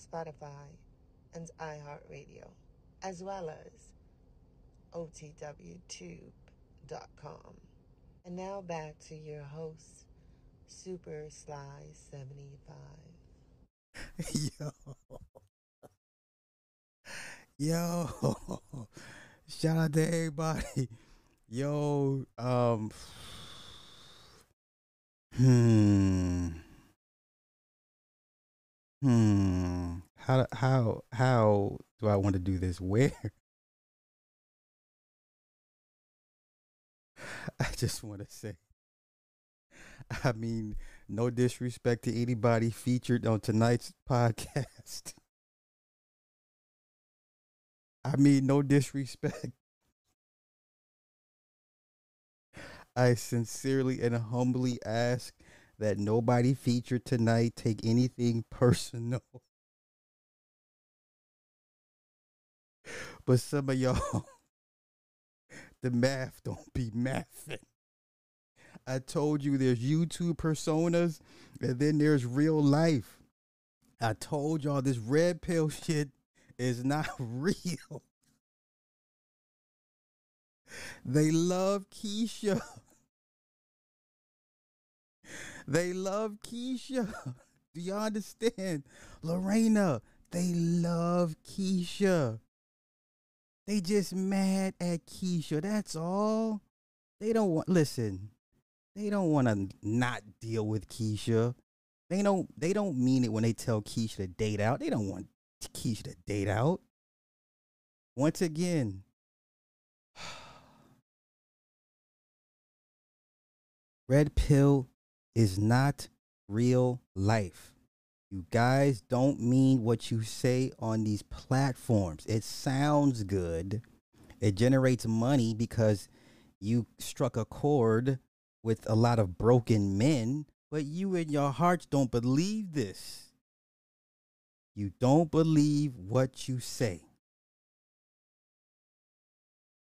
Spotify, and iHeartRadio, as well as OTWTube.com. And now back to your host, Supa Sly 75. Yo. Yo. Shout out to everybody. Yo, um Hmm. Hmm. How how how do I want to do this? Where? I just want to say I mean, no disrespect to anybody featured on tonight's podcast. I mean, no disrespect. I sincerely and humbly ask that nobody featured tonight take anything personal. But some of y'all, the math don't be mathing. I told you there's YouTube personas and then there's real life. I told y'all this red pill shit is not real. They love Keisha. They love Keisha. Do y'all understand? Lorena, they love Keisha. They just mad at Keisha. That's all. They don't want listen. They don't want to not deal with Keisha. They don't they don't mean it when they tell Keisha to date out. They don't want Keisha to date out. Once again, Red pill is not real life. You guys don't mean what you say on these platforms. It sounds good. It generates money because you struck a chord with a lot of broken men, but you in your hearts don't believe this. You don't believe what you say.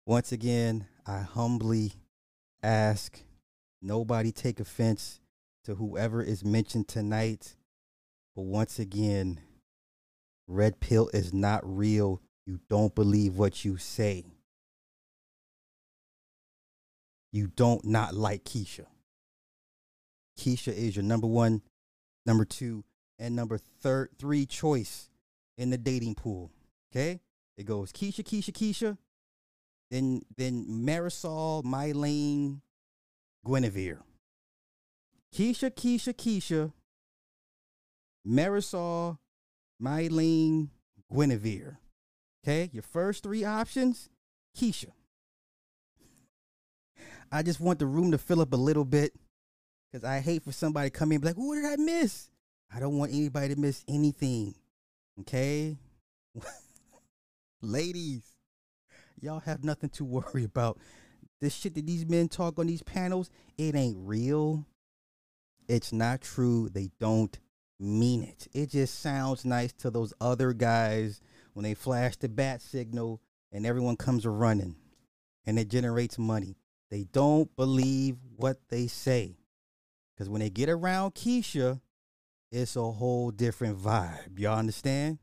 Once again, I humbly ask nobody take offense to whoever is mentioned tonight. But once again, red pill is not real. You don't believe what you say. You don't not like Keisha. Keisha is your number one, number two, and number third three choice in the dating pool. Okay? It goes Keisha, Keisha, Keisha. Then then Marisol, Mylene, Guinevere. Keisha, Keisha, Keisha, Marisol, Mylene, Guinevere. Okay, your first three options, Keisha. I just want the room to fill up a little bit because I hate for somebody to come in and be like, what did I miss? I don't want anybody to miss anything. Okay? Ladies, y'all have nothing to worry about. This shit that these men talk on these panels, it ain't real. It's not true. They don't mean it. It just sounds nice to those other guys when they flash the bat signal and everyone comes running and it generates money. They don't believe what they say. Because when they get around Keisha, it's a whole different vibe. Y'all understand?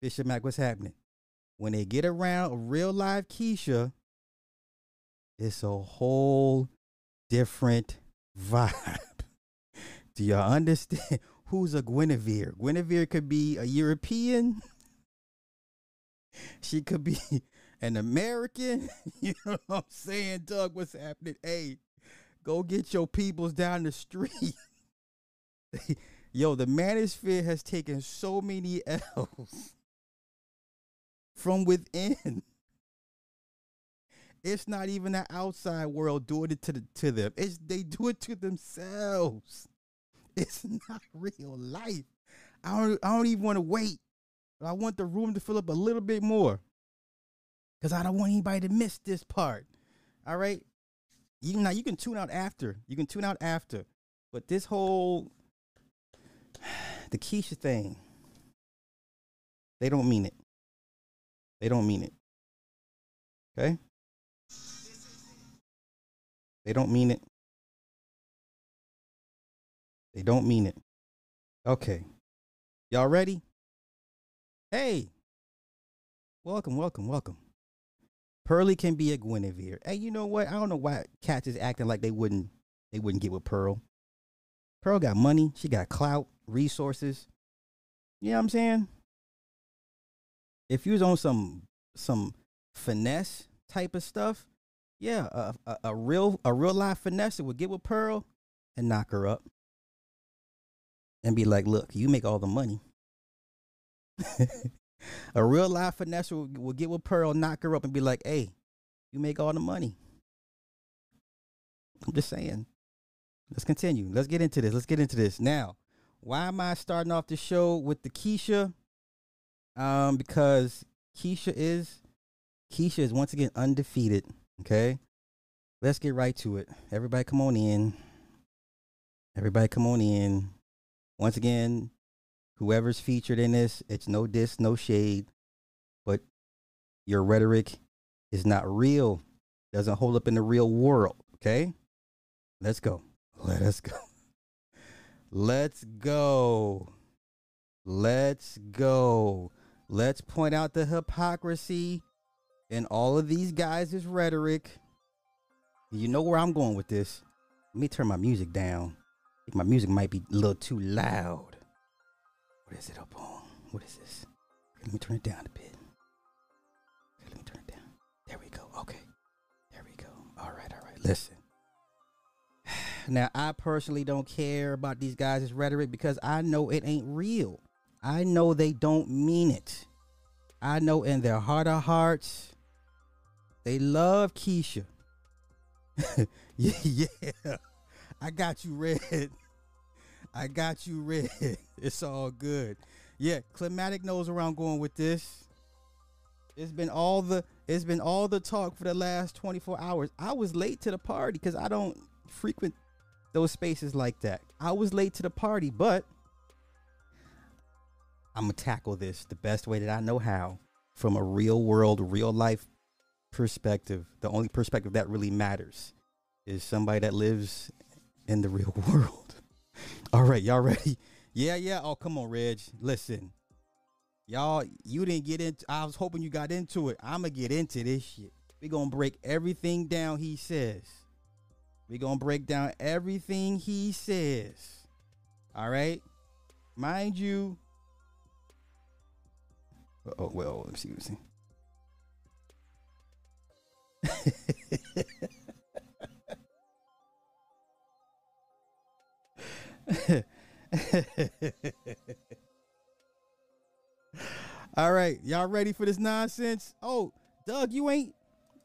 Bishop Mac, what's happening? When they get around a real live Keisha, it's a whole different vibe. Do y'all understand? Who's a Guinevere? Guinevere could be a European. She could be an American. You know what I'm saying, Doug? What's happening? Hey, go get your peoples down the street. Yo, the manosphere has taken so many L's from within. It's not even the outside world doing it to the, to them. It's they do it to themselves. It's not real life. I don't I don't even want to wait. I want the room to fill up a little bit more. Cause I don't want anybody to miss this part. All right. You now you can tune out after. You can tune out after. But this whole the Keisha thing, they don't mean it. They don't mean it. Okay? They don't mean it. They don't mean it. Okay. Y'all ready? Hey. Welcome, welcome, welcome. Pearlie can be a Guinevere. Hey, you know what? I don't know why cats is acting like they wouldn't they wouldn't get with Pearl. Pearl got money, she got clout, resources. You know what I'm saying? If you was on some some finesse type of stuff, yeah, a, a, a real a real life finesse would get with Pearl and knock her up and be like, "Look, you make all the money." a real life finesse will, will get with Pearl, knock her up, and be like, "Hey, you make all the money." I'm just saying. Let's continue. Let's get into this. Let's get into this now. Why am I starting off the show with the Keisha? Um, because Keisha is Keisha is once again undefeated. Okay, let's get right to it. Everybody, come on in. Everybody, come on in. Once again, whoever's featured in this, it's no diss, no shade, but your rhetoric is not real. Doesn't hold up in the real world. Okay, let's go. Let us go. Let's go. Let's go. Let's point out the hypocrisy in all of these guys' rhetoric. You know where I'm going with this. Let me turn my music down. My music might be a little too loud. What is it oh, up on? What is this? Let me turn it down a bit. Let me turn it down. There we go. Okay. There we go. All right, all right. Listen. Now, I personally don't care about these guys' rhetoric because I know it ain't real. I know they don't mean it. I know in their heart of hearts, they love Keisha. yeah, yeah. I got you, Red. I got you, Red. It's all good. Yeah, Climatic knows where I'm going with this. It's been all the it's been all the talk for the last 24 hours. I was late to the party because I don't frequent those spaces like that. I was late to the party, but I'm gonna tackle this the best way that I know how from a real world, real life perspective. The only perspective that really matters is somebody that lives in the real world. All right, y'all ready? Yeah, yeah. Oh, come on, Reg. Listen. Y'all, you didn't get into I was hoping you got into it. I'ma get into this shit. we gonna break everything down he says. we gonna break down everything he says. All right? Mind you. Oh well, let's see, All right, y'all ready for this nonsense? Oh, Doug, you ain't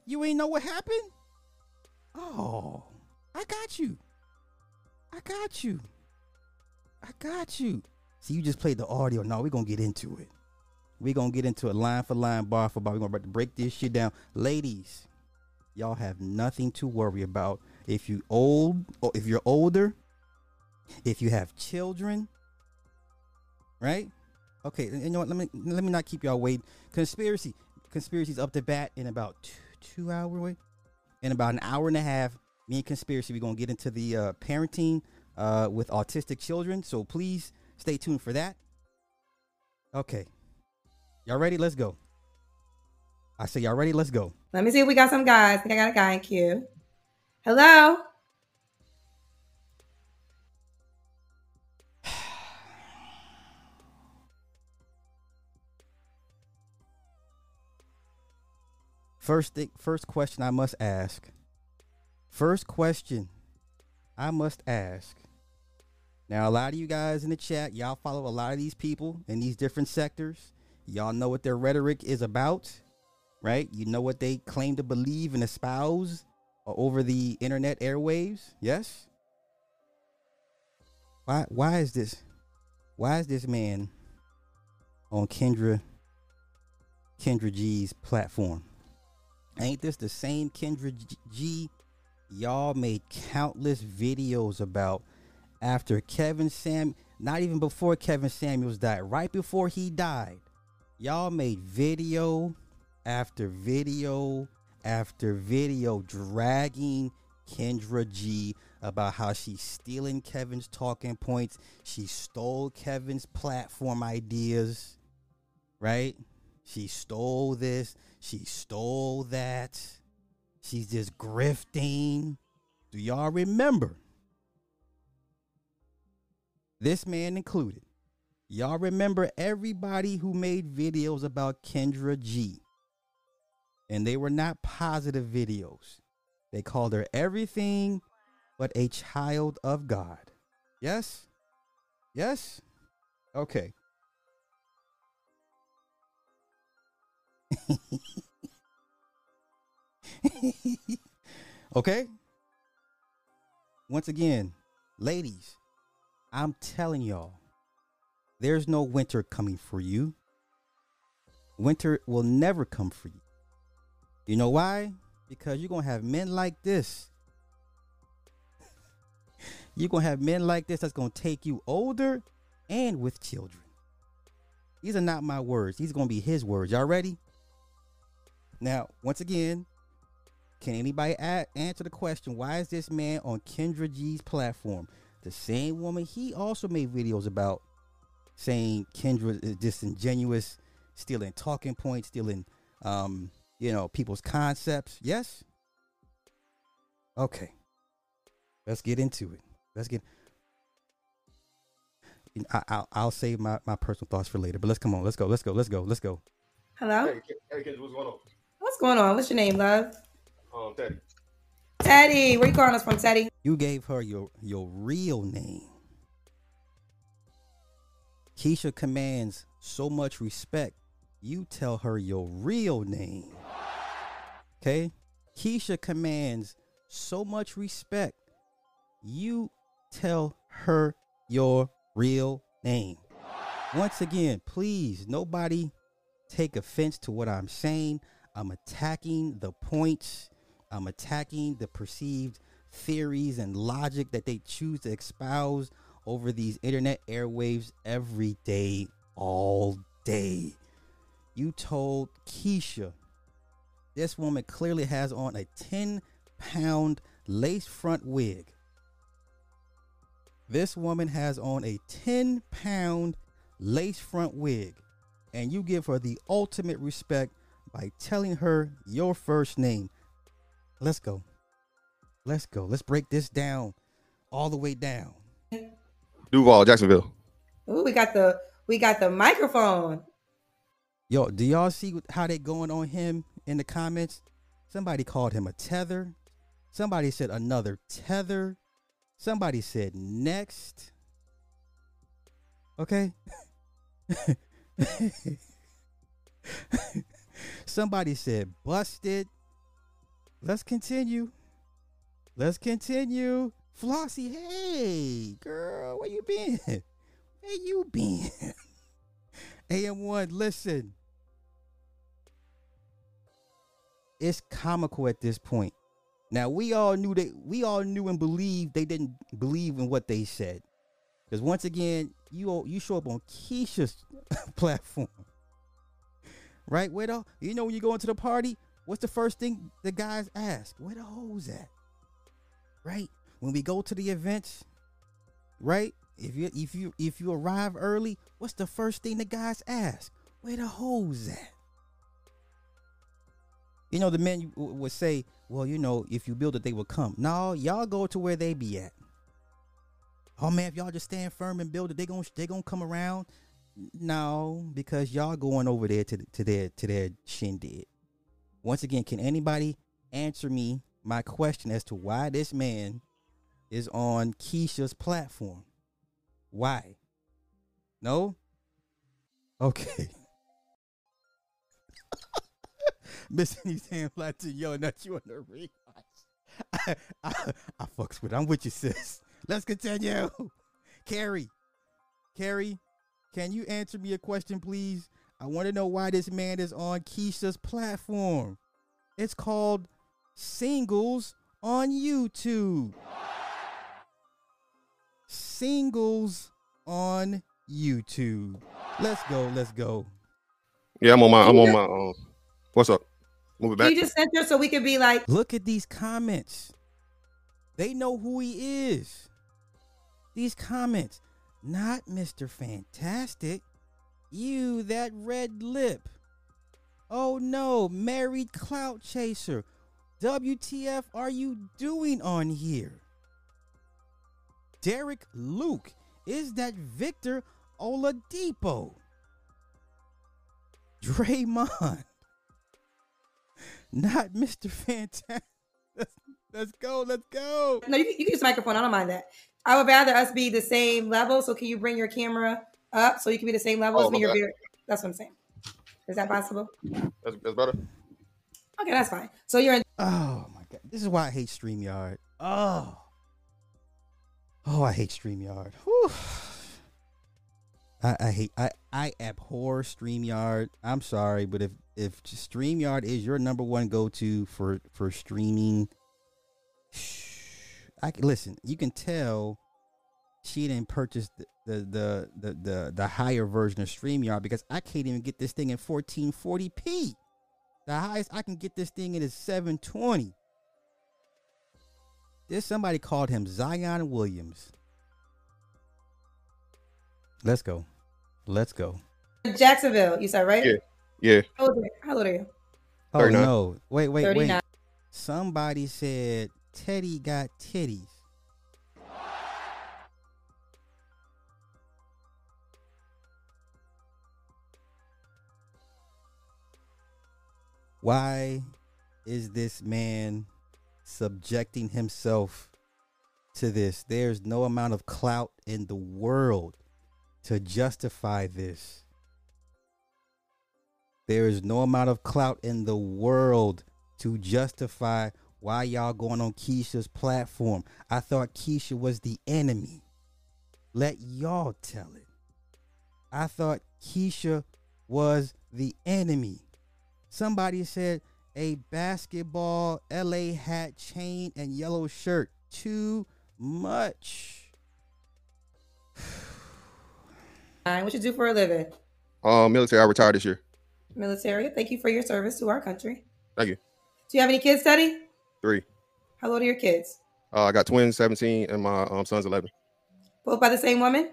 you ain't know what happened? Oh, I got you. I got you. I got you. See, you just played the audio. No, we're gonna get into it. We're gonna get into it line for line, bar for bar. We're gonna break this shit down. Ladies, y'all have nothing to worry about. If you old or if you're older, if you have children, right? Okay, you know what? Let me let me not keep y'all waiting. Conspiracy, conspiracy's up to bat in about two, two hour wait, in about an hour and a half. Me and conspiracy, we're gonna get into the uh, parenting uh, with autistic children. So please stay tuned for that. Okay, y'all ready? Let's go. I say y'all ready? Let's go. Let me see if we got some guys. I think I got a guy in queue. Hello. First thing, first question I must ask. First question I must ask. Now, a lot of you guys in the chat, y'all follow a lot of these people in these different sectors. Y'all know what their rhetoric is about, right? You know what they claim to believe and espouse over the internet airwaves. Yes. Why? Why is this? why is this man on Kendra Kendra G's platform? Ain't this the same Kendra G y'all made countless videos about after Kevin Sam not even before Kevin Samuels died, right before he died. Y'all made video after video after video dragging Kendra G about how she's stealing Kevin's talking points. She stole Kevin's platform ideas, right? She stole this, she stole that. She's just grifting. Do y'all remember? This man included. Y'all remember everybody who made videos about Kendra G. And they were not positive videos. They called her everything but a child of God. Yes? Yes? Okay. okay? Once again, ladies, I'm telling y'all, there's no winter coming for you. Winter will never come for you. You know why? Because you're going to have men like this. you're going to have men like this that's going to take you older and with children. These are not my words. These are going to be his words. Y'all ready? Now, once again, can anybody a- answer the question why is this man on Kendra G's platform? The same woman he also made videos about saying Kendra is disingenuous, stealing talking points, stealing um, you know, people's concepts. Yes? Okay. Let's get into it. Let's get I, will I'll save my, my personal thoughts for later, but let's come on. Let's go. Let's go. Let's go. Let's go. Hello. Hey, hey, Kendra, what's going on? What's going on? What's your name, love? Um, Teddy. Teddy, where you calling us from, Teddy? You gave her your your real name. Keisha commands so much respect. You tell her your real name. Okay? Keisha commands so much respect. You tell her your real name. Once again, please, nobody take offense to what I'm saying. I'm attacking the points, I'm attacking the perceived theories and logic that they choose to espouse over these internet airwaves every day, all day. You told Keisha this woman clearly has on a 10 pound lace front wig. This woman has on a 10 pound lace front wig, and you give her the ultimate respect by telling her your first name. Let's go. Let's go. Let's break this down all the way down. Duval, Jacksonville. Ooh, we got the we got the microphone. Yo, do y'all see how they going on him in the comments? Somebody called him a tether. Somebody said another tether. Somebody said next. Okay. Somebody said busted. Let's continue. Let's continue. Flossie, hey, girl, where you been? Where you been? AM1, listen. It's comical at this point. Now we all knew that we all knew and believed they didn't believe in what they said. Because once again, you you show up on Keisha's platform right? Where the you know when you go into the party, what's the first thing the guys ask? Where the hoes at? Right? When we go to the events, right? If you if you if you arrive early, what's the first thing the guys ask? Where the hoes at? You know, the men would say, well, you know, if you build it, they will come. No, y'all go to where they be at. Oh man, if y'all just stand firm and build it, they gonna they gonna come around. No, because y'all going over there to to their to their shindig. Once again, can anybody answer me my question as to why this man is on Keisha's platform? Why? No? Okay. Missing these hand flat to yo, not you on the realize. I, I, I fucks with. I'm with you, sis. Let's continue. Carrie, Carrie, Can you answer me a question, please? I want to know why this man is on Keisha's platform. It's called Singles on YouTube. Singles on YouTube. Let's go. Let's go. Yeah, I'm on my. I'm on my. Um, what's up? Move it back. you just censor so we can be like, Look at these comments. They know who he is. These comments. Not Mr. Fantastic. You, that red lip. Oh no, married clout chaser. WTF are you doing on here? Derek Luke. Is that Victor Oladipo? Draymond. Not Mr. Fantastic. Let's, go. Let's go. no, you, can- you can use the microphone. I don't mind that. I would rather us be the same level. So can you bring your camera up so you can be the same level oh, as Oh, me? You're okay. very, that's what I'm saying. Is that possible? That's, that's better. Okay, that's fine. So you're in Oh my god. This is why I hate StreamYard. Oh. Oh, I hate StreamYard. Whew. I, I hate I, I abhor StreamYard. I'm sorry, but if if StreamYard is your number one go to for for streaming, I can listen, you can tell she didn't purchase the the the the, the, the higher version of StreamYard because I can't even get this thing in 1440p. The highest I can get this thing in is 720. There's somebody called him Zion Williams. Let's go. Let's go. Jacksonville. You said right? Yeah. Yeah. How old are you? How old are you? Oh 39. no. Wait, wait, wait. 39. Somebody said Teddy got titties. Why is this man subjecting himself to this? There's no amount of clout in the world to justify this. There is no amount of clout in the world to justify why y'all going on Keisha's platform. I thought Keisha was the enemy. Let y'all tell it. I thought Keisha was the enemy. Somebody said a basketball LA hat, chain, and yellow shirt. Too much. What you do for a living? Um, military. I retired this year. Military. Thank you for your service to our country. Thank you. Do you have any kids, Teddy? Three. How old are your kids? Uh, I got twins, 17, and my um son's 11. Both by the same woman?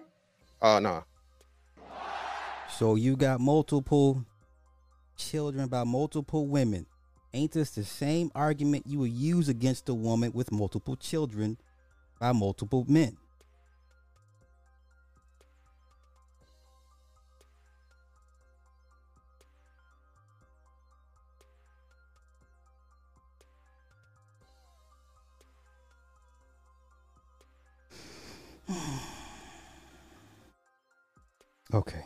Uh, nah. So you got multiple children by multiple women. Ain't this the same argument you would use against a woman with multiple children by multiple men? Okay.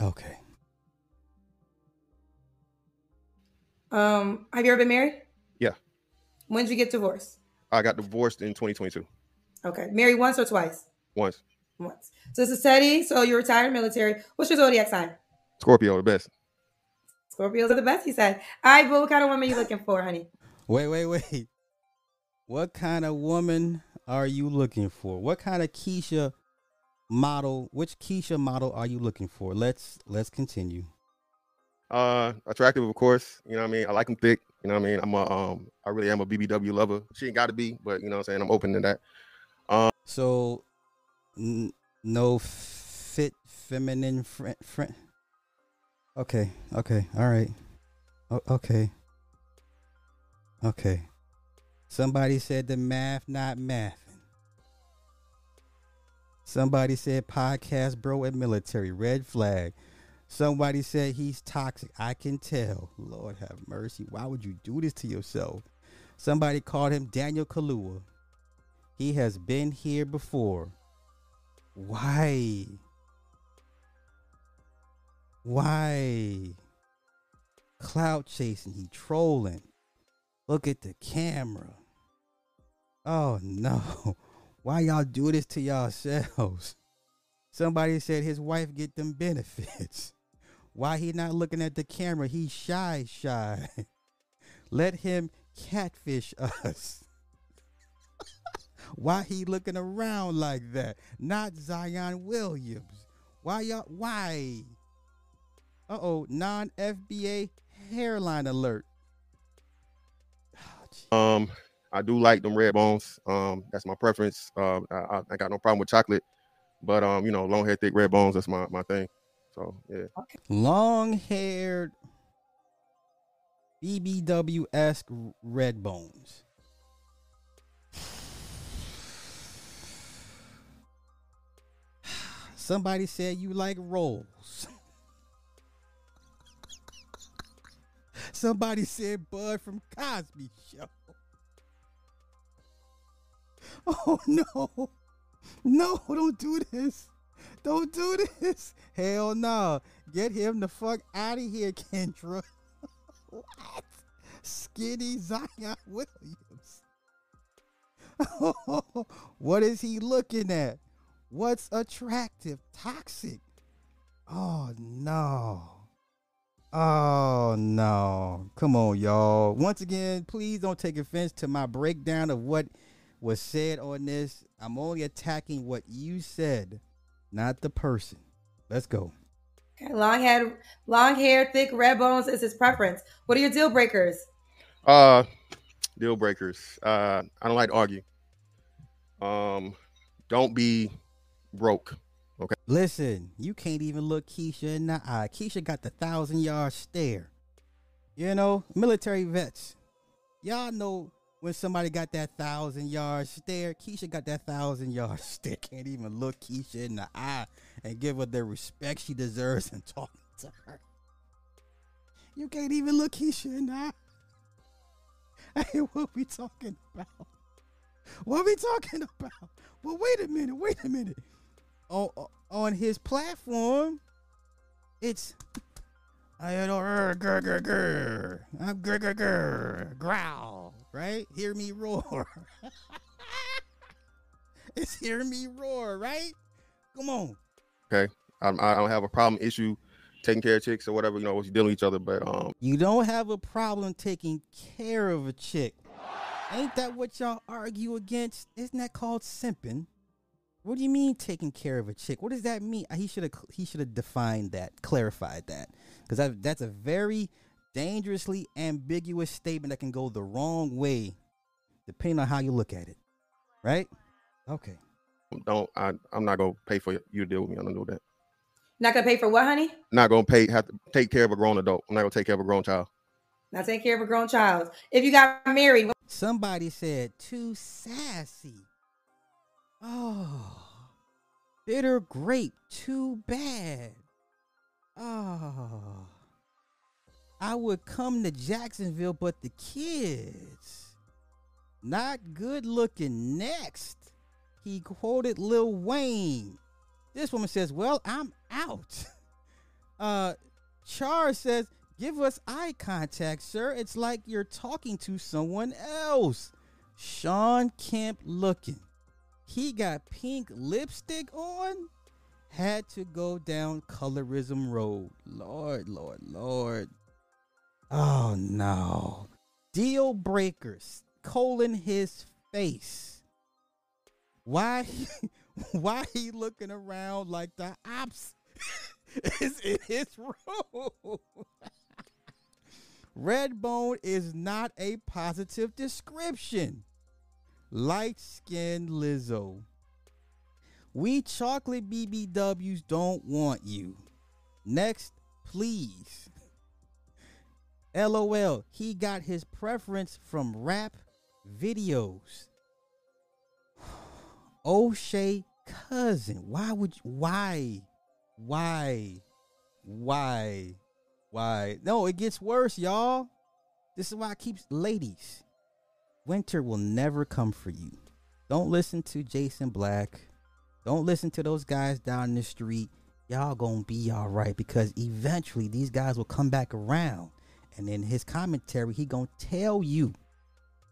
Okay. Um, have you ever been married? Yeah. When did you get divorced? I got divorced in 2022. Okay. Married once or twice? Once. Once. So this is Teddy. So you're retired military. What's your zodiac sign? Scorpio, the best. Scorpios are the best, he said. All right, but what kind of woman are you looking for, honey? Wait, wait, wait. What kind of woman are you looking for? What kind of Keisha model? Which Keisha model are you looking for? Let's let's continue. Uh, attractive, of course. You know what I mean? I like them thick. You know what I mean? I'm a um, I really am a BBW lover. She ain't got to be, but you know what I'm saying? I'm open to that. Um, so, n- no fit feminine friend. Friend. Okay. Okay. All right. O- okay. Okay. Somebody said the math not mathing. Somebody said podcast bro and military red flag. Somebody said he's toxic. I can tell. Lord have mercy. Why would you do this to yourself? Somebody called him Daniel Kaluuya. He has been here before. Why? Why? Cloud chasing, he trolling. Look at the camera. Oh no. Why y'all do this to yourselves? Somebody said his wife get them benefits. Why he not looking at the camera? He shy, shy. Let him catfish us. Why he looking around like that? Not Zion Williams. Why y'all? Why? Uh oh, non FBA hairline alert. Um, I do like them red bones. Um, that's my preference. I, I, I got no problem with chocolate, but um, you know, long hair, thick red bones. That's my my thing. So yeah. Long haired BBW esque red bones. Somebody said you like rolls. Somebody said Bud from Cosby Show. Oh no. No, don't do this. Don't do this. Hell no. Get him the fuck out of here, Kendra. what? Skinny Zion Williams. what is he looking at? What's attractive? Toxic. Oh no. Oh no. Come on, y'all. Once again, please don't take offense to my breakdown of what was said on this. I'm only attacking what you said, not the person. Let's go. Okay, long hair, long hair, thick red bones is his preference. What are your deal breakers? Uh, deal breakers. Uh, I don't like to argue. Um, don't be broke. Okay. Listen, you can't even look Keisha in the eye. Keisha got the thousand yard stare. You know, military vets. Y'all know when somebody got that thousand yard stare. Keisha got that thousand yard stare. Can't even look Keisha in the eye and give her the respect she deserves and talk to her. You can't even look Keisha in the eye. Hey, what we talking about? What we talking about? Well, wait a minute. Wait a minute. On on his platform, it's I don't grr. I'm grr, grr, grr, growl, right? Hear me roar. it's hear me roar, right? Come on. Okay. I, I don't have a problem issue taking care of chicks or whatever, you know, you dealing with each other. But um, You don't have a problem taking care of a chick. Ain't that what y'all argue against? Isn't that called simping? What do you mean taking care of a chick? What does that mean? He should have he should have defined that, clarified that, because that's a very dangerously ambiguous statement that can go the wrong way, depending on how you look at it. Right? Okay. don't I? I'm not gonna pay for you to deal with me. I don't do that. Not gonna pay for what, honey? Not gonna pay. Have to take care of a grown adult. I'm not gonna take care of a grown child. Not take care of a grown child. If you got married, what- Somebody said too sassy. Oh, bitter grape, too bad. Oh, I would come to Jacksonville, but the kids not good looking. Next, he quoted Lil Wayne. This woman says, "Well, I'm out." Uh, Char says, "Give us eye contact, sir. It's like you're talking to someone else." Shawn Kemp looking. He got pink lipstick on. Had to go down colorism road. Lord, Lord, Lord. Oh no. Deal breakers. Colon his face. Why why he looking around like the ops is in his room? Redbone is not a positive description. Light skinned Lizzo. We chocolate BBWs don't want you. Next, please. LOL, he got his preference from rap videos. O'Shea cousin. Why would you, why? Why? Why? Why? No, it gets worse, y'all. This is why I keep ladies. Winter will never come for you. Don't listen to Jason Black. Don't listen to those guys down the street. Y'all gonna be all right because eventually these guys will come back around. And in his commentary, he gonna tell you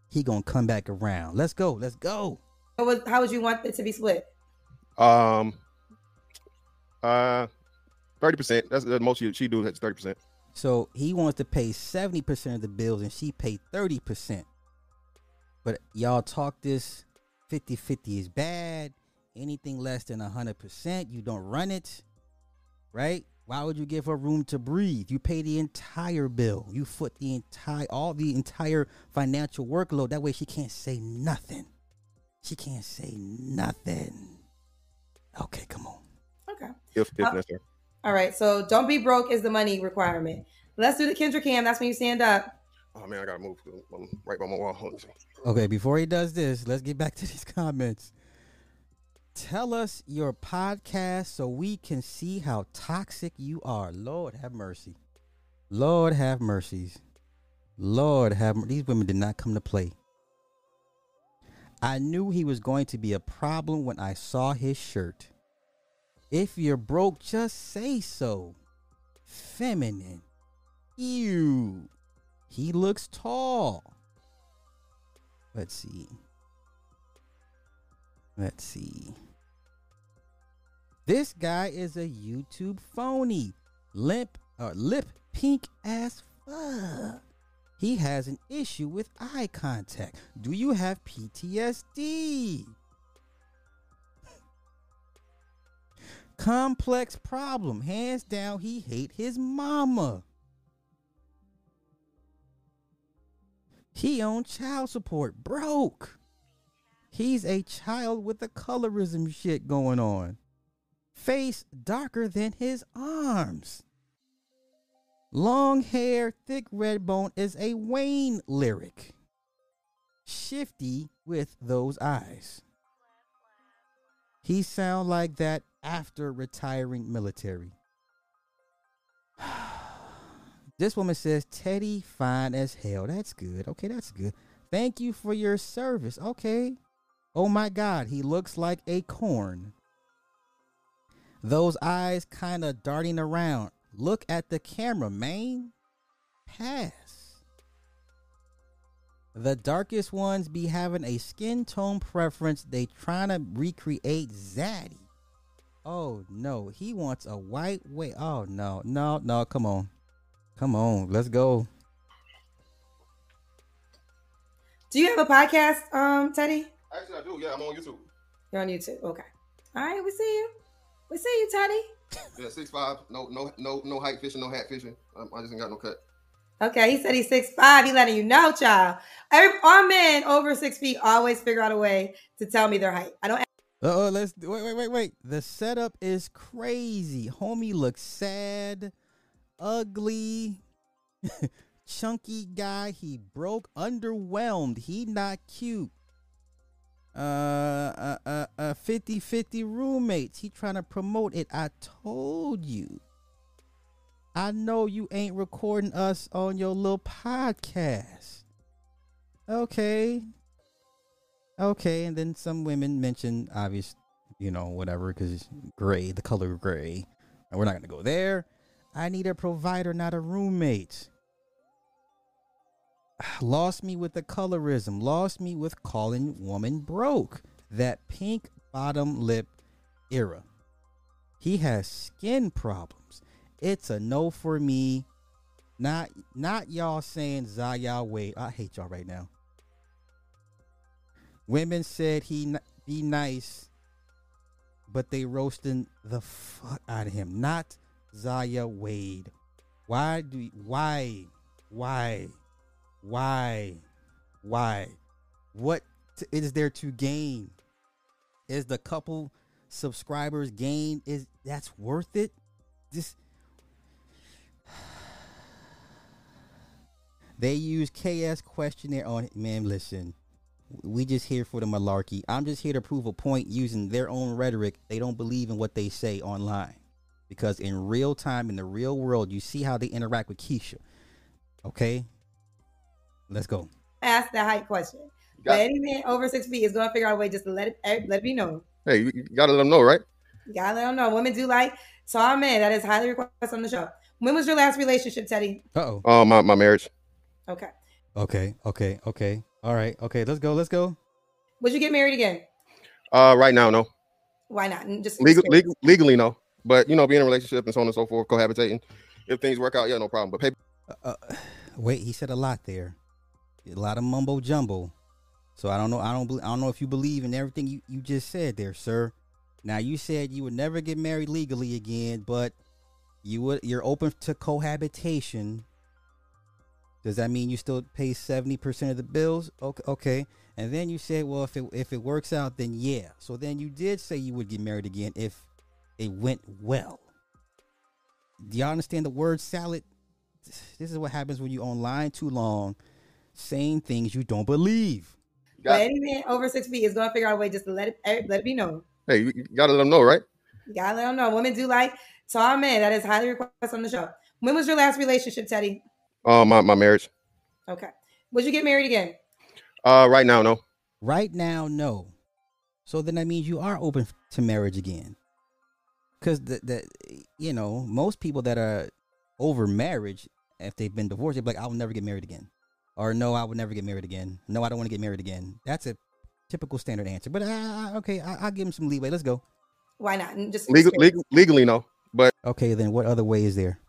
he gonna come back around. Let's go. Let's go. what was, how would you want it to be split? Um, Uh, thirty percent. That's the most she, she do. That's thirty percent. So he wants to pay 70% of the bills and she paid 30%. But y'all talk this 50 50 is bad. Anything less than 100%, you don't run it. Right? Why would you give her room to breathe? You pay the entire bill. You foot the entire all the entire financial workload. That way she can't say nothing. She can't say nothing. Okay, come on. Okay. If if Uh. All right. So don't be broke is the money requirement. Let's do the Kendra Cam. That's when you stand up. Oh man, I gotta move. I'm right by my wall. Okay, before he does this, let's get back to these comments. Tell us your podcast so we can see how toxic you are. Lord have mercy. Lord have mercies. Lord have these women did not come to play. I knew he was going to be a problem when I saw his shirt. If you're broke, just say so. Feminine. Ew. He looks tall. Let's see. Let's see. This guy is a YouTube phony. Limp or lip pink as fuck. He has an issue with eye contact. Do you have PTSD? Complex problem. Hands down, he hate his mama. He on child support, broke. He's a child with the colorism shit going on. Face darker than his arms. Long hair, thick red bone is a Wayne lyric. Shifty with those eyes. He sound like that after retiring military. This woman says Teddy fine as hell. That's good. Okay, that's good. Thank you for your service. Okay. Oh my god, he looks like a corn. Those eyes kind of darting around. Look at the camera, man. Pass. The darkest ones be having a skin tone preference. They trying to recreate Zaddy. Oh no, he wants a white way. Oh no, no, no, come on. Come on, let's go. Do you have a podcast, um, Teddy? Actually, I do. Yeah, I'm on YouTube. You're on YouTube. Okay. All right, we see you. We see you, Teddy. Yeah, six five. No, no, no, no height fishing, no hat fishing. Um, I just ain't got no cut. Okay, he said he's six five. He letting you know, child. Every all men over six feet always figure out a way to tell me their height. I don't. Uh oh, let's wait, wait, wait, wait. The setup is crazy. Homie looks sad, ugly, chunky guy. He broke, underwhelmed. He not cute. Uh, uh, uh, uh 50 50 roommates. He trying to promote it. I told you. I know you ain't recording us on your little podcast. Okay. Okay, and then some women mention obvious, you know, whatever, because gray, the color gray. And we're not gonna go there. I need a provider, not a roommate. Lost me with the colorism. Lost me with calling woman broke. That pink bottom lip era. He has skin problems. It's a no for me. Not not y'all saying Zaya Wade. I hate y'all right now. Women said he be nice, but they roasting the fuck out of him. Not Zaya Wade. Why do why why why why what t- is there to gain? Is the couple subscribers gain is that's worth it? This they use KS questionnaire on man. Listen, we just here for the malarkey. I'm just here to prove a point using their own rhetoric. They don't believe in what they say online because in real time, in the real world, you see how they interact with Keisha. Okay, let's go. ask the height question. You But got- any man over six feet is gonna figure out a way just to let it eh, let it be known. hey, you, you gotta let them know, right? You gotta let them know. Women do like tall men. That is highly requested on the show. When was your last relationship, Teddy? Uh oh. Uh, my my marriage. Okay. Okay. Okay. Okay. All right. Okay. Let's go. Let's go. Would you get married again? Uh, right now, no. Why not? Just Legal, legal, legally, no. But you know, being in a relationship and so on and so forth, cohabitating. If things work out, yeah, no problem. But paper Uh, uh, wait, he said a lot there. A lot of mumbo jumbo. So I don't know. I don't. I don't know if you believe in everything you, you just said there, sir. Now you said you would never get married legally again, but you would. You're open to cohabitation. Does that mean you still pay seventy percent of the bills? Okay. Okay. And then you said, well, if it if it works out, then yeah. So then you did say you would get married again if it went well. Do y'all understand the word salad? This is what happens when you online too long, saying things you don't believe. got, But any man over six feet is gonna figure out a way just to let it let it be known. hey, you, you gotta let them know, right? You gotta let them know. Women do like tall men. That is highly requested on the show. When was your last relationship, Teddy? Um, my, my marriage. Okay. Would you get married again? Uh, right now, no. Right now, no. So then that means you are open to marriage again. Because the, the you know most people that are over marriage, if they've been divorced, they're like, "I will never get married again," or "No, I would never get married again." No, I don't want to get married again. That's a typical standard answer. But uh, okay, I, I'll give him some leeway. Let's go. Why not? Just Legal, legal, legally, no. But Okay, then what other way is there?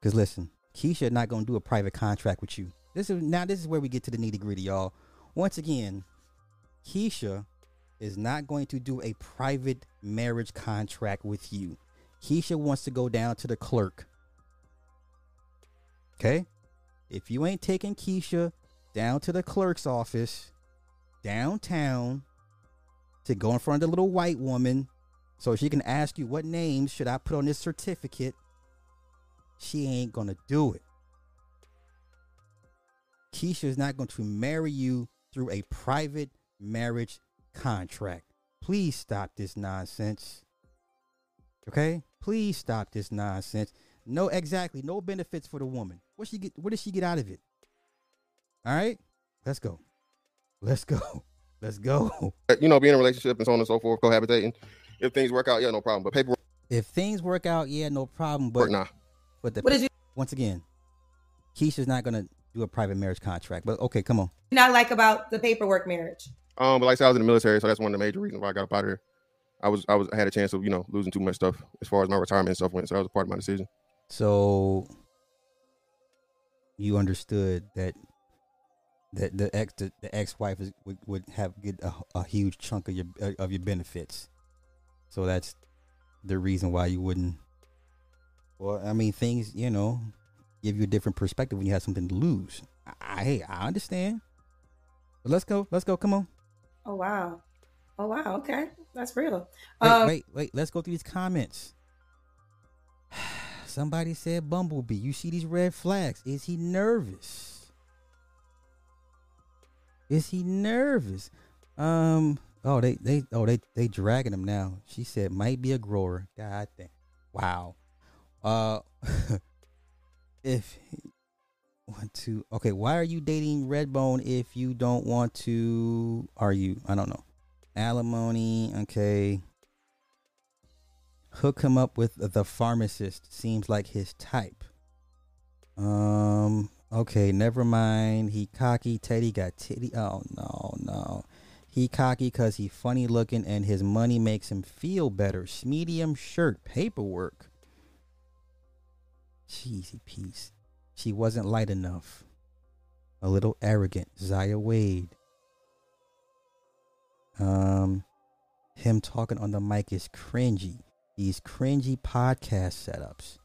Because listen, Keisha not gonna do a private contract with you. This is now. This is where we get to the nitty gritty, y'all. Once again, Keisha is not going to do a private marriage contract with you. Keisha wants to go down to the clerk. Okay, if you ain't taking Keisha down to the clerk's office downtown to go in front of the little white woman so she can ask you what names should I put on this certificate. She ain't gonna do it. Keisha is not going to marry you through a private marriage contract. Please stop this nonsense. Okay? Please stop this nonsense. No, exactly. No benefits for the woman. What she get? What does she get out of it? All right, let's go. Let's go. Let's go. you know, being in a relationship and so on and so forth, cohabitating. If things work out, yeah, no problem. But paperwork, If things work out, yeah, no problem. But nah. but the What did you once again, Keisha's not gonna do a private marriage contract. But okay, come on. not like about the paperwork marriage? Um, but like I said, I was in the military, so that's one of the major reasons why I got up out of here. I was, I was, I had a chance of, you know, losing too much stuff as far as my retirement and stuff went. So that was a part of my decision. So you understood that that the ex the, the ex wife is would, would have get a, a huge chunk of your of your benefits. So that's the reason why you wouldn't. Well, I mean, things you know give you a different perspective when you have something to lose. I, I hey, I understand. But let's go. Let's go. Come on. Oh wow. Oh wow. Okay, that's real. Wait, Um, wait, wait. Let's go through these comments. Somebody said Bumblebee. You see these red flags. Is he nervous? Is he nervous? Um. Oh, they they oh they they dragging him now. She said might be a grower. God damn. Wow. Uh. if want to okay, why are you dating Redbone if you don't want to? Are you? I don't know. Alimony. Okay. Hook him up with the pharmacist. Seems like his type. Um. Okay. Never mind. He cocky. Teddy got titty. Oh no, no. He cocky because he funny looking and his money makes him feel better. Medium shirt. Paperwork. Cheesy piece. She wasn't light enough. A little arrogant. Zaya Wade. Um, him talking on the mic is cringy. These cringy podcast setups.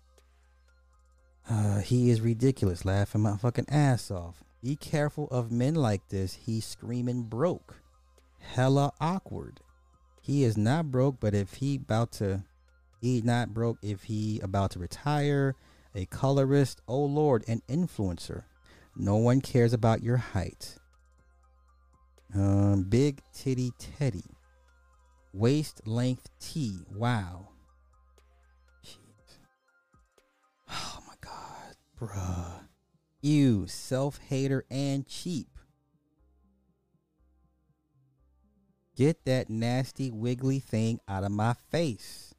Uh, he is ridiculous, laughing my fucking ass off. Be careful of men like this. He's screaming broke. Hella awkward. He is not broke, but if he about to, he not broke if he about to retire. A colorist, oh lord, an influencer. No one cares about your height. Um, big titty Teddy. Waist length T. Wow. Oh my god, bruh. You self hater and cheap. Get that nasty wiggly thing out of my face.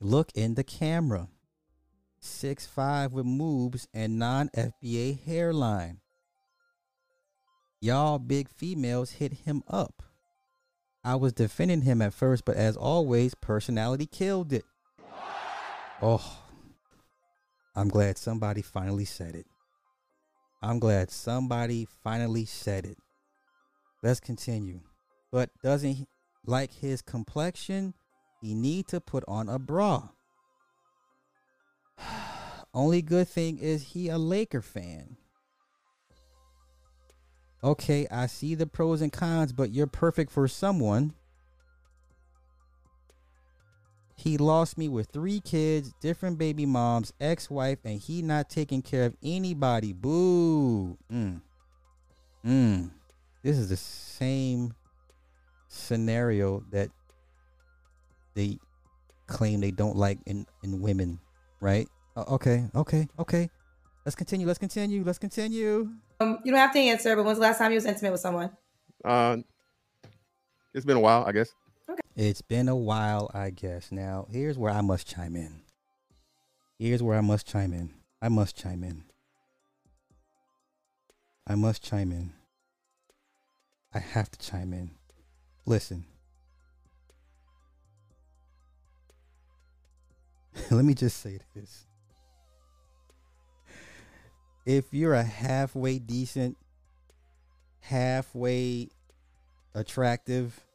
Look in the camera. Six five with moves and non FBA hairline. Y'all big females hit him up. I was defending him at first, but as always, personality killed it. Oh, I'm glad somebody finally said it. I'm glad somebody finally said it. Let's continue. But doesn't he like his complexion? He need to put on a bra. Only good thing is he a Laker fan. Okay, I see the pros and cons, but you're perfect for someone. He lost me with three kids, different baby moms, ex-wife, and he not taking care of anybody. Boo. Mm. Mm. This is the same scenario that they claim they don't like in, in women, right? Uh, okay, okay, okay. Let's continue. Let's continue. Let's continue. Um, you don't have to answer, but when's the last time you was intimate with someone? Uh, it's been a while, I guess. It's been a while, I guess. Now, here's where I must chime in. Here's where I must chime in. I must chime in. I must chime in. I have to chime in. Listen. Let me just say this. If you're a halfway decent, halfway attractive,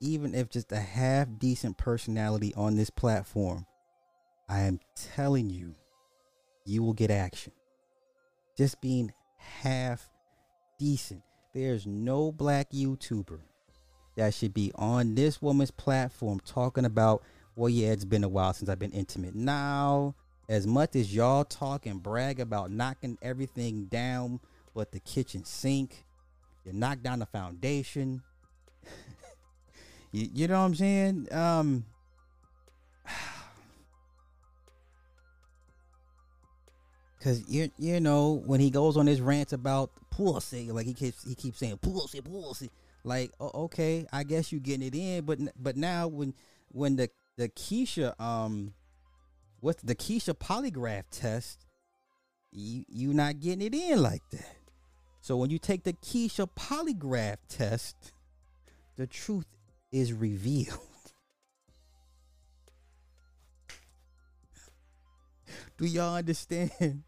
even if just a half decent personality on this platform, I am telling you, you will get action. Just being half decent. There's no black YouTuber that should be on this woman's platform talking about, well, yeah, it's been a while since I've been intimate. Now, as much as y'all talk and brag about knocking everything down but the kitchen sink, you knock down the foundation. you, you know what I'm saying? Um Cause you you know when he goes on his rants about pussy, like he keeps he keeps saying pussy, pussy. Like okay, I guess you getting it in, but but now when when the the Keisha um what's the Keisha polygraph test, you you not getting it in like that. So when you take the Keisha polygraph test, the truth is revealed. Do y'all understand?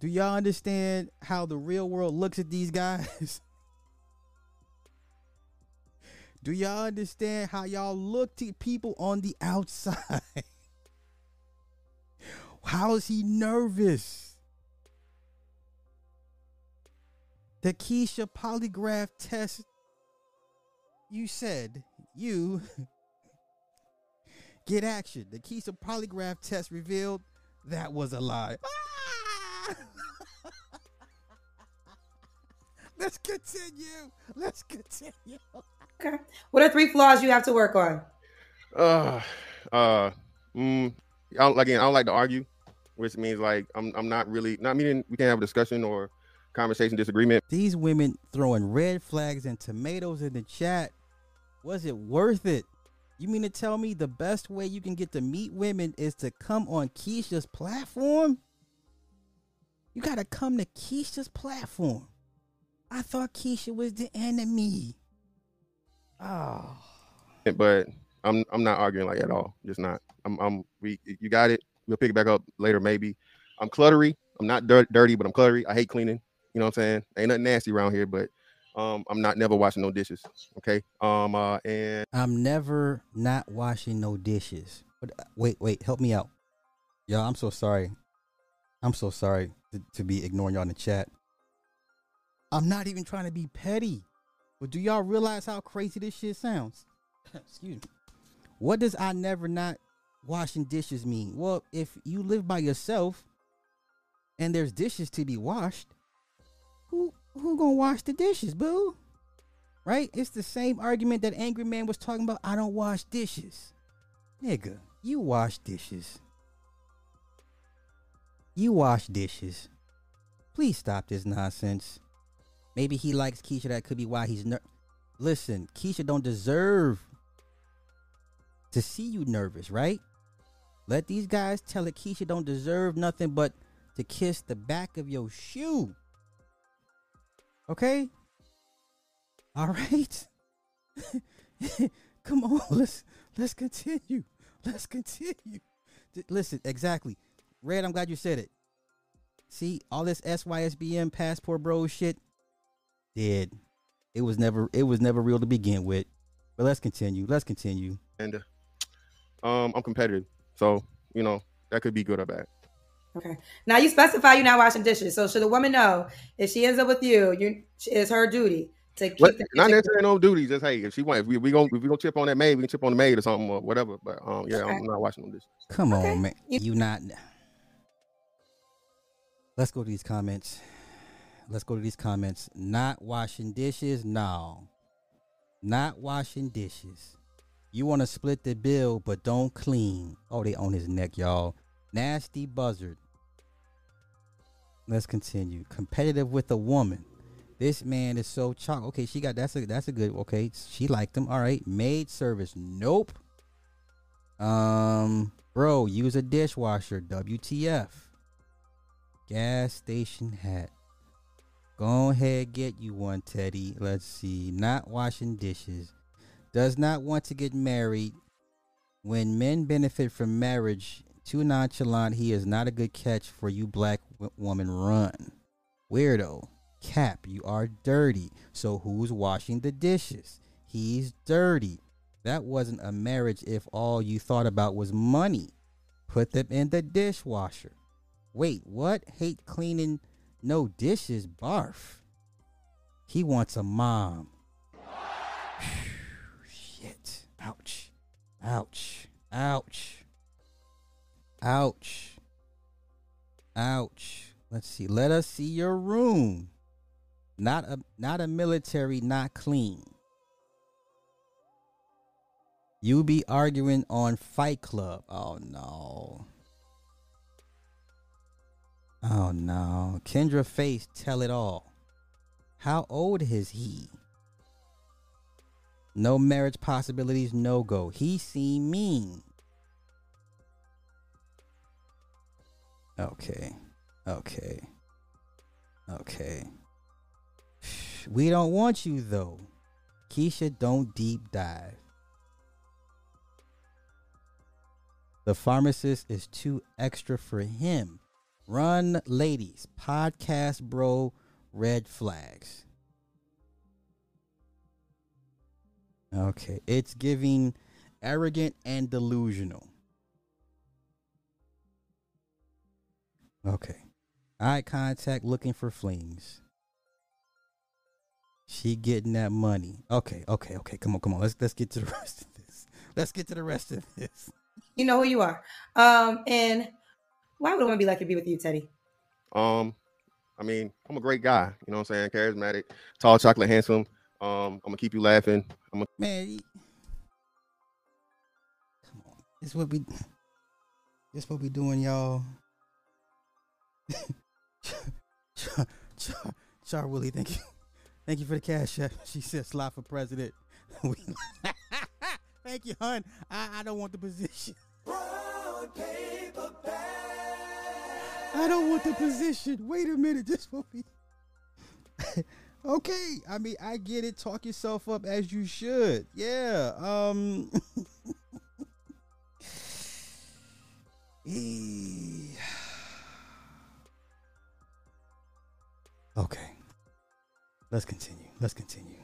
Do y'all understand how the real world looks at these guys? Do y'all understand how y'all look to people on the outside? How is he nervous? The Keisha polygraph test. You said you get action. The Keisha polygraph test revealed that was a lie. Ah! Let's continue. Let's continue. Okay. What are three flaws you have to work on? Uh, uh, mm, I don't, again, I don't like to argue, which means like I'm I'm not really not meaning we can't have a discussion or conversation disagreement. These women throwing red flags and tomatoes in the chat. Was it worth it? You mean to tell me the best way you can get to meet women is to come on Keisha's platform? You gotta come to Keisha's platform. I thought Keisha was the enemy. Oh. But I'm I'm not arguing like at all. Just not. I'm I'm we you got it. We'll pick it back up later maybe. I'm cluttery. I'm not dirt, dirty, but I'm cluttery. I hate cleaning. You know what I'm saying? Ain't nothing nasty around here, but um I'm not never washing no dishes. Okay. Um uh and I'm never not washing no dishes. But uh, wait, wait, help me out. Y'all, I'm so sorry. I'm so sorry to, to be ignoring y'all in the chat. I'm not even trying to be petty. But do y'all realize how crazy this shit sounds? Excuse me. What does I never not washing dishes mean? Well, if you live by yourself and there's dishes to be washed, who who gonna wash the dishes, boo? Right? It's the same argument that Angry Man was talking about. I don't wash dishes. Nigga, you wash dishes. You wash dishes. Please stop this nonsense. Maybe he likes Keisha. That could be why he's ner- Listen, Keisha don't deserve to see you nervous, right? Let these guys tell it Keisha don't deserve nothing but to kiss the back of your shoe. Okay? All right. Come on, let's let's continue. Let's continue. J- Listen, exactly. Red, I'm glad you said it. See, all this SYSBM passport bro shit, dead. It was never it was never real to begin with. But let's continue. Let's continue. and um, I'm competitive, so you know that could be good or bad. Okay. Now you specify you're not washing dishes. So should a woman know if she ends up with you, you it's her duty to keep What, the not kitchen necessarily no duty. Just hey, if she want, if we we gonna if we gonna chip on that maid, we can chip on the maid or something or whatever. But um, yeah, Okay. I'm not watching them dishes. Come Okay. on, man. You- You not Let's go to these comments. Let's go to these comments. Not washing dishes? No. Not washing dishes. You want to split the bill, but don't clean. Oh, they on his neck, y'all. Nasty buzzard. Let's continue. Competitive with a woman. This man is so chalk. Okay, she got that's a that's a good. Okay, she liked him. All right, maid service. Nope. Um, bro, use a dishwasher. WTF? Gas station hat. Go ahead, get you one, Teddy. Let's see. Not washing dishes. Does not want to get married. When men benefit from marriage, too nonchalant. He is not a good catch for you, black woman. Run, weirdo. Cap, you are dirty. So who's washing the dishes? He's dirty. That wasn't a marriage if all you thought about was money. Put them in the dishwasher. Wait, what? Hate cleaning no dishes, barf. He wants a mom. Shit. Ouch. Ouch. Ouch. Ouch. Ouch. Let's see. Let us see your room. Not a not a military, not clean. You be arguing on Fight Club. Oh no. Oh no. Kendra Face tell it all. How old is he? No marriage possibilities, no go. He seem mean. Okay. Okay. Okay. We don't want you though. Keisha, don't deep dive. The pharmacist is too extra for him. Run, ladies. Podcast, bro. Red flags. Okay. It's giving arrogant and delusional. Okay. Eye contact looking for flings. She getting that money. Okay, okay, okay. Come on, come on. Let's let's get to the rest of this. Let's get to the rest of this. You know who you are. Um, and why would a woman be lucky to be with you, Teddy? Um, I mean, I'm a great guy. You know what I'm saying? Charismatic, tall, chocolate, handsome. Um, I'm gonna keep you laughing. I'm gonna Man, y- come on. This what we this what we doing, y'all. Char, Char, Char Willie, thank you. Thank you for the cash. She said slot for president. Thank you, hun. I, I don't want the position. I don't want the position. Wait a minute. This will be okay. I mean, I get it. Talk yourself up as you should. Yeah. Um. okay. Let's continue. Let's continue.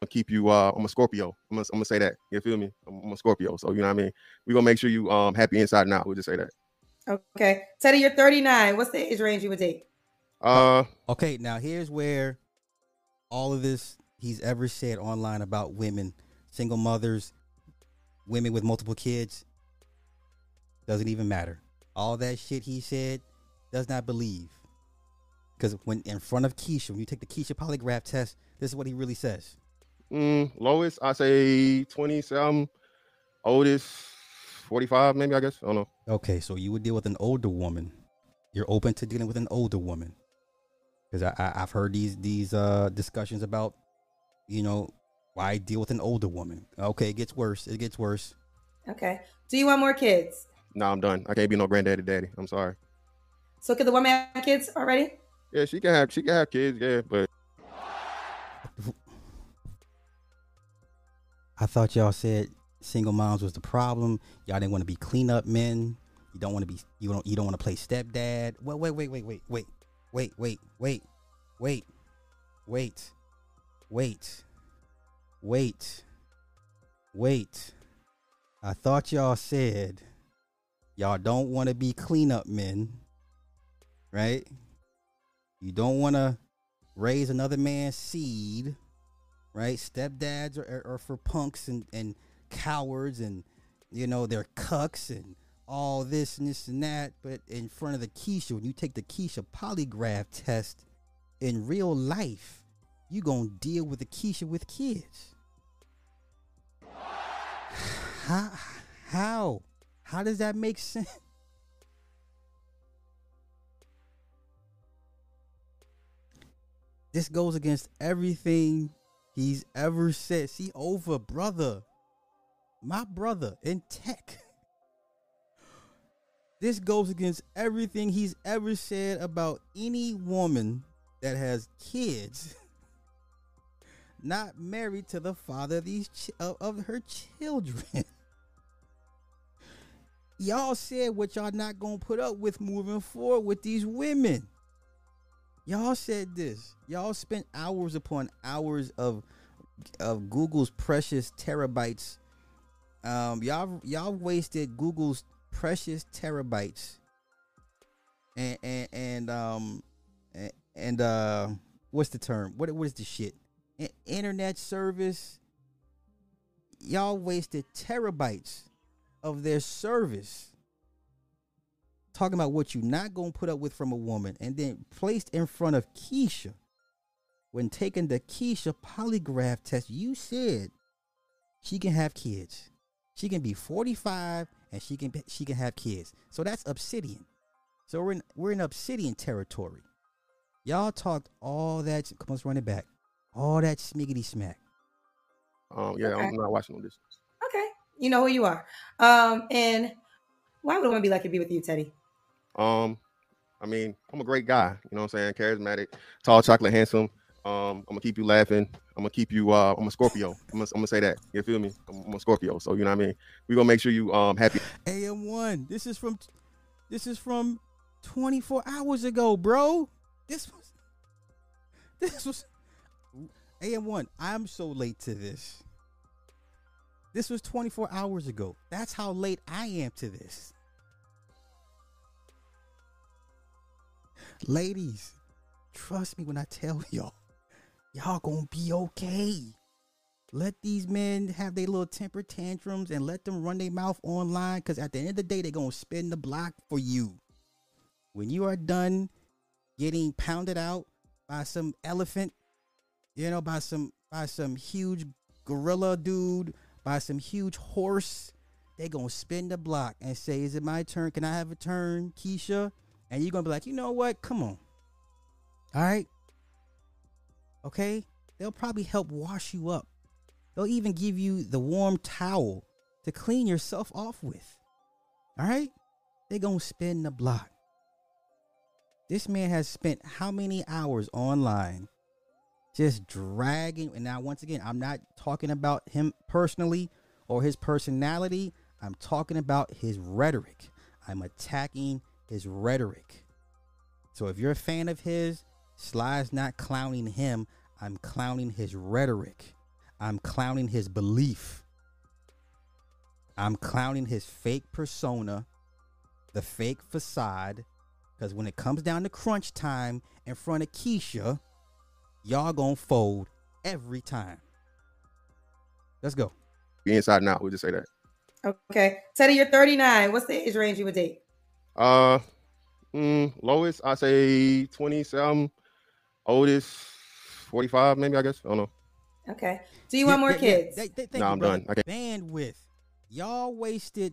I'll keep you. Uh, I'm a Scorpio. I'm gonna, I'm gonna say that. You feel me? I'm, I'm a Scorpio. So you know what I mean. We're gonna make sure you um happy inside and out. We'll just say that. Okay. Teddy, you're 39. What's the age range you would date? Uh, Okay, now here's where all of this he's ever said online about women, single mothers, women with multiple kids, doesn't even matter. All that shit he said does not believe. Because when in front of Keisha, when you take the Keisha polygraph test, this is what he really says. mm, lowest I say 20 some. Oldest 45 maybe I guess. I don't know. Okay, so you would deal with an older woman. You're open to dealing with an older woman. Because I, I, I've heard these these uh discussions about, you know, why deal with an older woman. Okay, it gets worse. It gets worse. Okay. Do you want more kids? Nah, I'm done. I can't be no granddaddy daddy. I'm sorry. So could the woman have kids already? Yeah, she can have she can have kids. Yeah, but I thought y'all said single moms was the problem. Y'all didn't want to be cleanup men. You don't want to be you don't you don't want to play stepdad. Wait, wait, wait, wait, wait, wait, wait, wait, wait, wait, wait, wait, wait, wait. I thought y'all said y'all don't want to be cleanup men, right? You don't want to raise another man's seed, right? Stepdads are, are, are for punks and, and cowards and, you know, they're cucks and all this and this and that. But in front of the Keisha, when you take the Keisha polygraph test in real life, you going to deal with the Keisha with kids. How? How? How does that make sense? This goes against everything he's ever said. See, over brother, my brother in tech. This goes against everything he's ever said about any woman that has kids not married to the father of these ch- of, of her children. y'all said what y'all not gonna put up with moving forward with these women. Y'all said this. Y'all spent hours upon hours of of Google's precious terabytes. Um, y'all y'all wasted Google's precious terabytes. And and and um and, and uh what's the term? What what is the shit? Internet service. Y'all wasted terabytes of their service talking about what you're not going to put up with from a woman and then placed in front of Keisha when taking the Keisha polygraph test you said she can have kids she can be 45 and she can she can have kids so that's obsidian so we're in we're in obsidian territory y'all talked all that come on let's run it back all that smiggity smack Um, yeah, Okay. I'm not watching on this. Okay. You know who you are. Um, and why would a woman be lucky to be with you, Teddy? Um, I mean, I'm a great guy. You know what I'm saying? Charismatic, tall, chocolate, handsome. Um, I'm gonna keep you laughing. I'm gonna keep you. Uh, I'm a Scorpio. I'm gonna, I'm gonna say that. You feel me? I'm, I'm a Scorpio. So you know what I mean. We gonna make sure you um happy. AM1. This is from this is from 24 hours ago, bro. This was this was AM1. I'm so late to this. This was 24 hours ago. That's how late I am to this. Ladies, trust me when I tell y'all, y'all gonna be okay. Let these men have their little temper tantrums and let them run their mouth online because at the end of the day, they're to spin the block for you. When you are done getting pounded out by some elephant, you know, by some by some huge gorilla dude, by some huge horse, they're going to spin the block and say, Is it my turn? Can I have a turn, Keisha? And you're to be like, You know what? Come on. All right. Okay. They'll probably help wash you up. They'll even give you the warm towel to clean yourself off with. All right? They're to spin the block. This man has spent how many hours online just dragging? And now, once again, I'm not talking about him personally or his personality. I'm talking about his rhetoric. I'm attacking his rhetoric. So if you're a fan of his, Sly's not clowning him. I'm clowning his rhetoric. I'm clowning his belief. I'm clowning his fake persona, the fake facade. Because when it comes down to crunch time in front of Keisha, y'all gonna fold every time. Let's go. Be inside now. out. We'll just say that. Okay. Teddy, you're 39. What's the age range you would date? Uh, mm, lowest I say twenty 27. Oldest 45, maybe I guess. I don't know. Okay. Do you want more Yeah, yeah, kids? yeah. Th- th- thank No, you, I'm brother. done. Okay. Bandwidth. Y'all wasted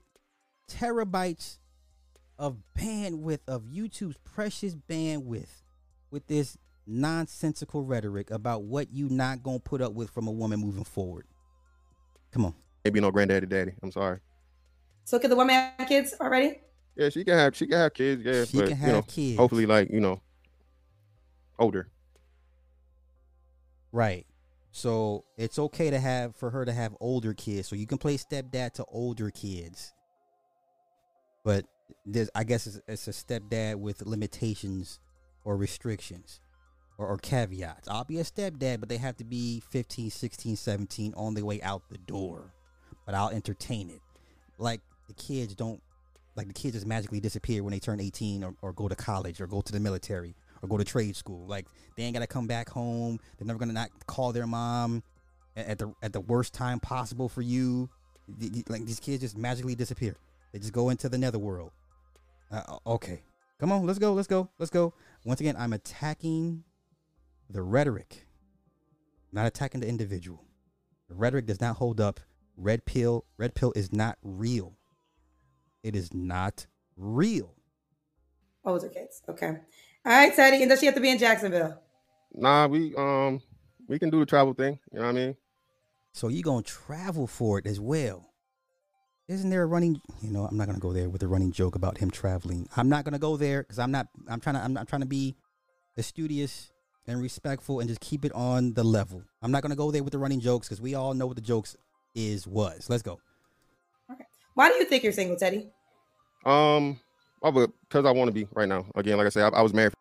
terabytes of bandwidth of YouTube's precious bandwidth with this nonsensical rhetoric about what you not gonna put up with from a woman moving forward. Come on. Maybe no granddaddy, daddy. I'm sorry. So could the woman have kids already? Yeah, she can have she can have kids. Yeah, she but can you have know, kids. hopefully, like you know, older. Right. So it's okay to have for her to have older kids. So you can play stepdad to older kids. But there's I guess it's, it's a stepdad with limitations or restrictions or, or caveats. I'll be a stepdad, but they have to be 15, 16, 17 on their way out the door. But I'll entertain it. Like the kids don't like the kids just magically disappear when they turn 18 or, or go to college or go to the military or go to trade school. Like they ain't gotta come back home. They're never gonna not call their mom at, the at the worst time possible for you. Like these kids just magically disappear. They just go into the netherworld. Uh, okay, come on, let's go, let's go, let's go. Once again, I'm attacking the rhetoric, not attacking the individual. The rhetoric does not hold up. Red pill, red pill is not real. It is not real. Older kids. Okay. All right, Teddy. And does she have to be in Jacksonville? Nah, we um we can do the travel thing. You know what I mean? So you gonna travel for it as well. Isn't there a running? You know, I'm not gonna go there with a running joke about him traveling. I'm not gonna go there because I'm not. I'm trying to. I'm not trying to be studious and respectful and just keep it on the level. I'm not gonna go there with the running jokes because we all know what the jokes is was. Let's go. Okay. Why do you think you're single, Teddy? Um, because I want to be right now. Again, like I said, I, I was married.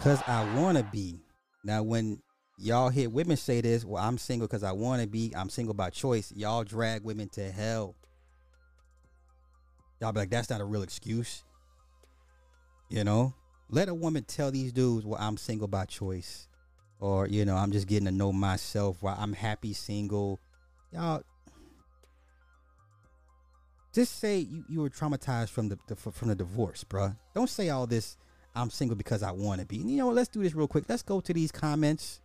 Cause I wanna be. Now when y'all hear women say this, well, I'm single because I wanna be. I'm single by choice. Y'all drag women to hell. Y'all be like, that's not a real excuse. You know? Let a woman tell these dudes, well, I'm single by choice. Or, you know, I'm just getting to know myself while I'm happy single. Y'all just say you, you were traumatized from the, the from the divorce, bruh. Don't say all this. I'm single because I want to be. You know what? Let's do this real quick. Let's go to these comments.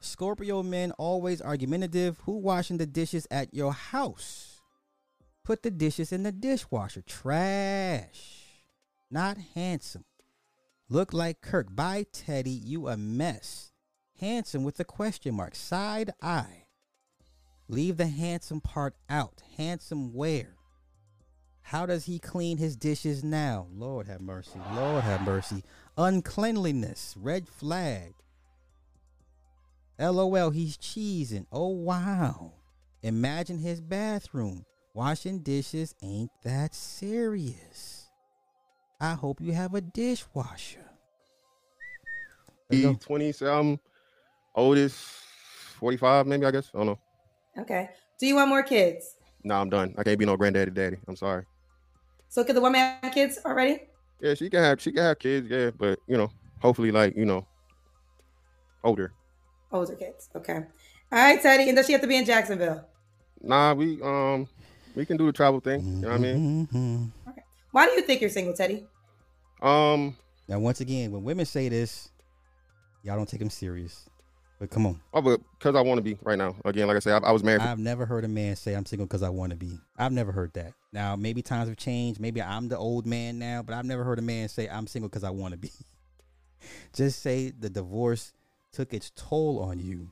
Scorpio men always argumentative. Who washing the dishes at your house? Put the dishes in the dishwasher. Trash. Not handsome. Look like Kirk. Bye, Teddy. You a mess. Handsome with a question mark. Side eye. Leave the handsome part out. Handsome where? How does he clean his dishes now? Lord have mercy. Lord have mercy. Uncleanliness. Red flag. LOL, he's cheesing. Oh, wow. Imagine his bathroom. Washing dishes ain't that serious. I hope you have a dishwasher. Let's go. Twenty something, oldest forty five, maybe I guess. I don't know. Okay. Do you want more kids? No, I'm done. I can't be no granddaddy daddy. I'm sorry. So could the woman have kids already? Yeah, she can have she can have kids, yeah, but you know, hopefully like, you know, older. Older kids. Okay. All right, Teddy. And does she have to be in Jacksonville? Nah, we um we can do the travel thing. You know what I mean? Mhm. Why do you think you're single, Teddy? Um Now, once again, when women say this, y'all don't take them serious. But come on. I would because I want to be right now. Again, like I said, I, I was married for I've never heard a man say I'm single because I want to be. I've never heard that. Now, maybe times have changed. Maybe I'm the old man now, but I've never heard a man say I'm single because I want to be. Just say the divorce took its toll on you.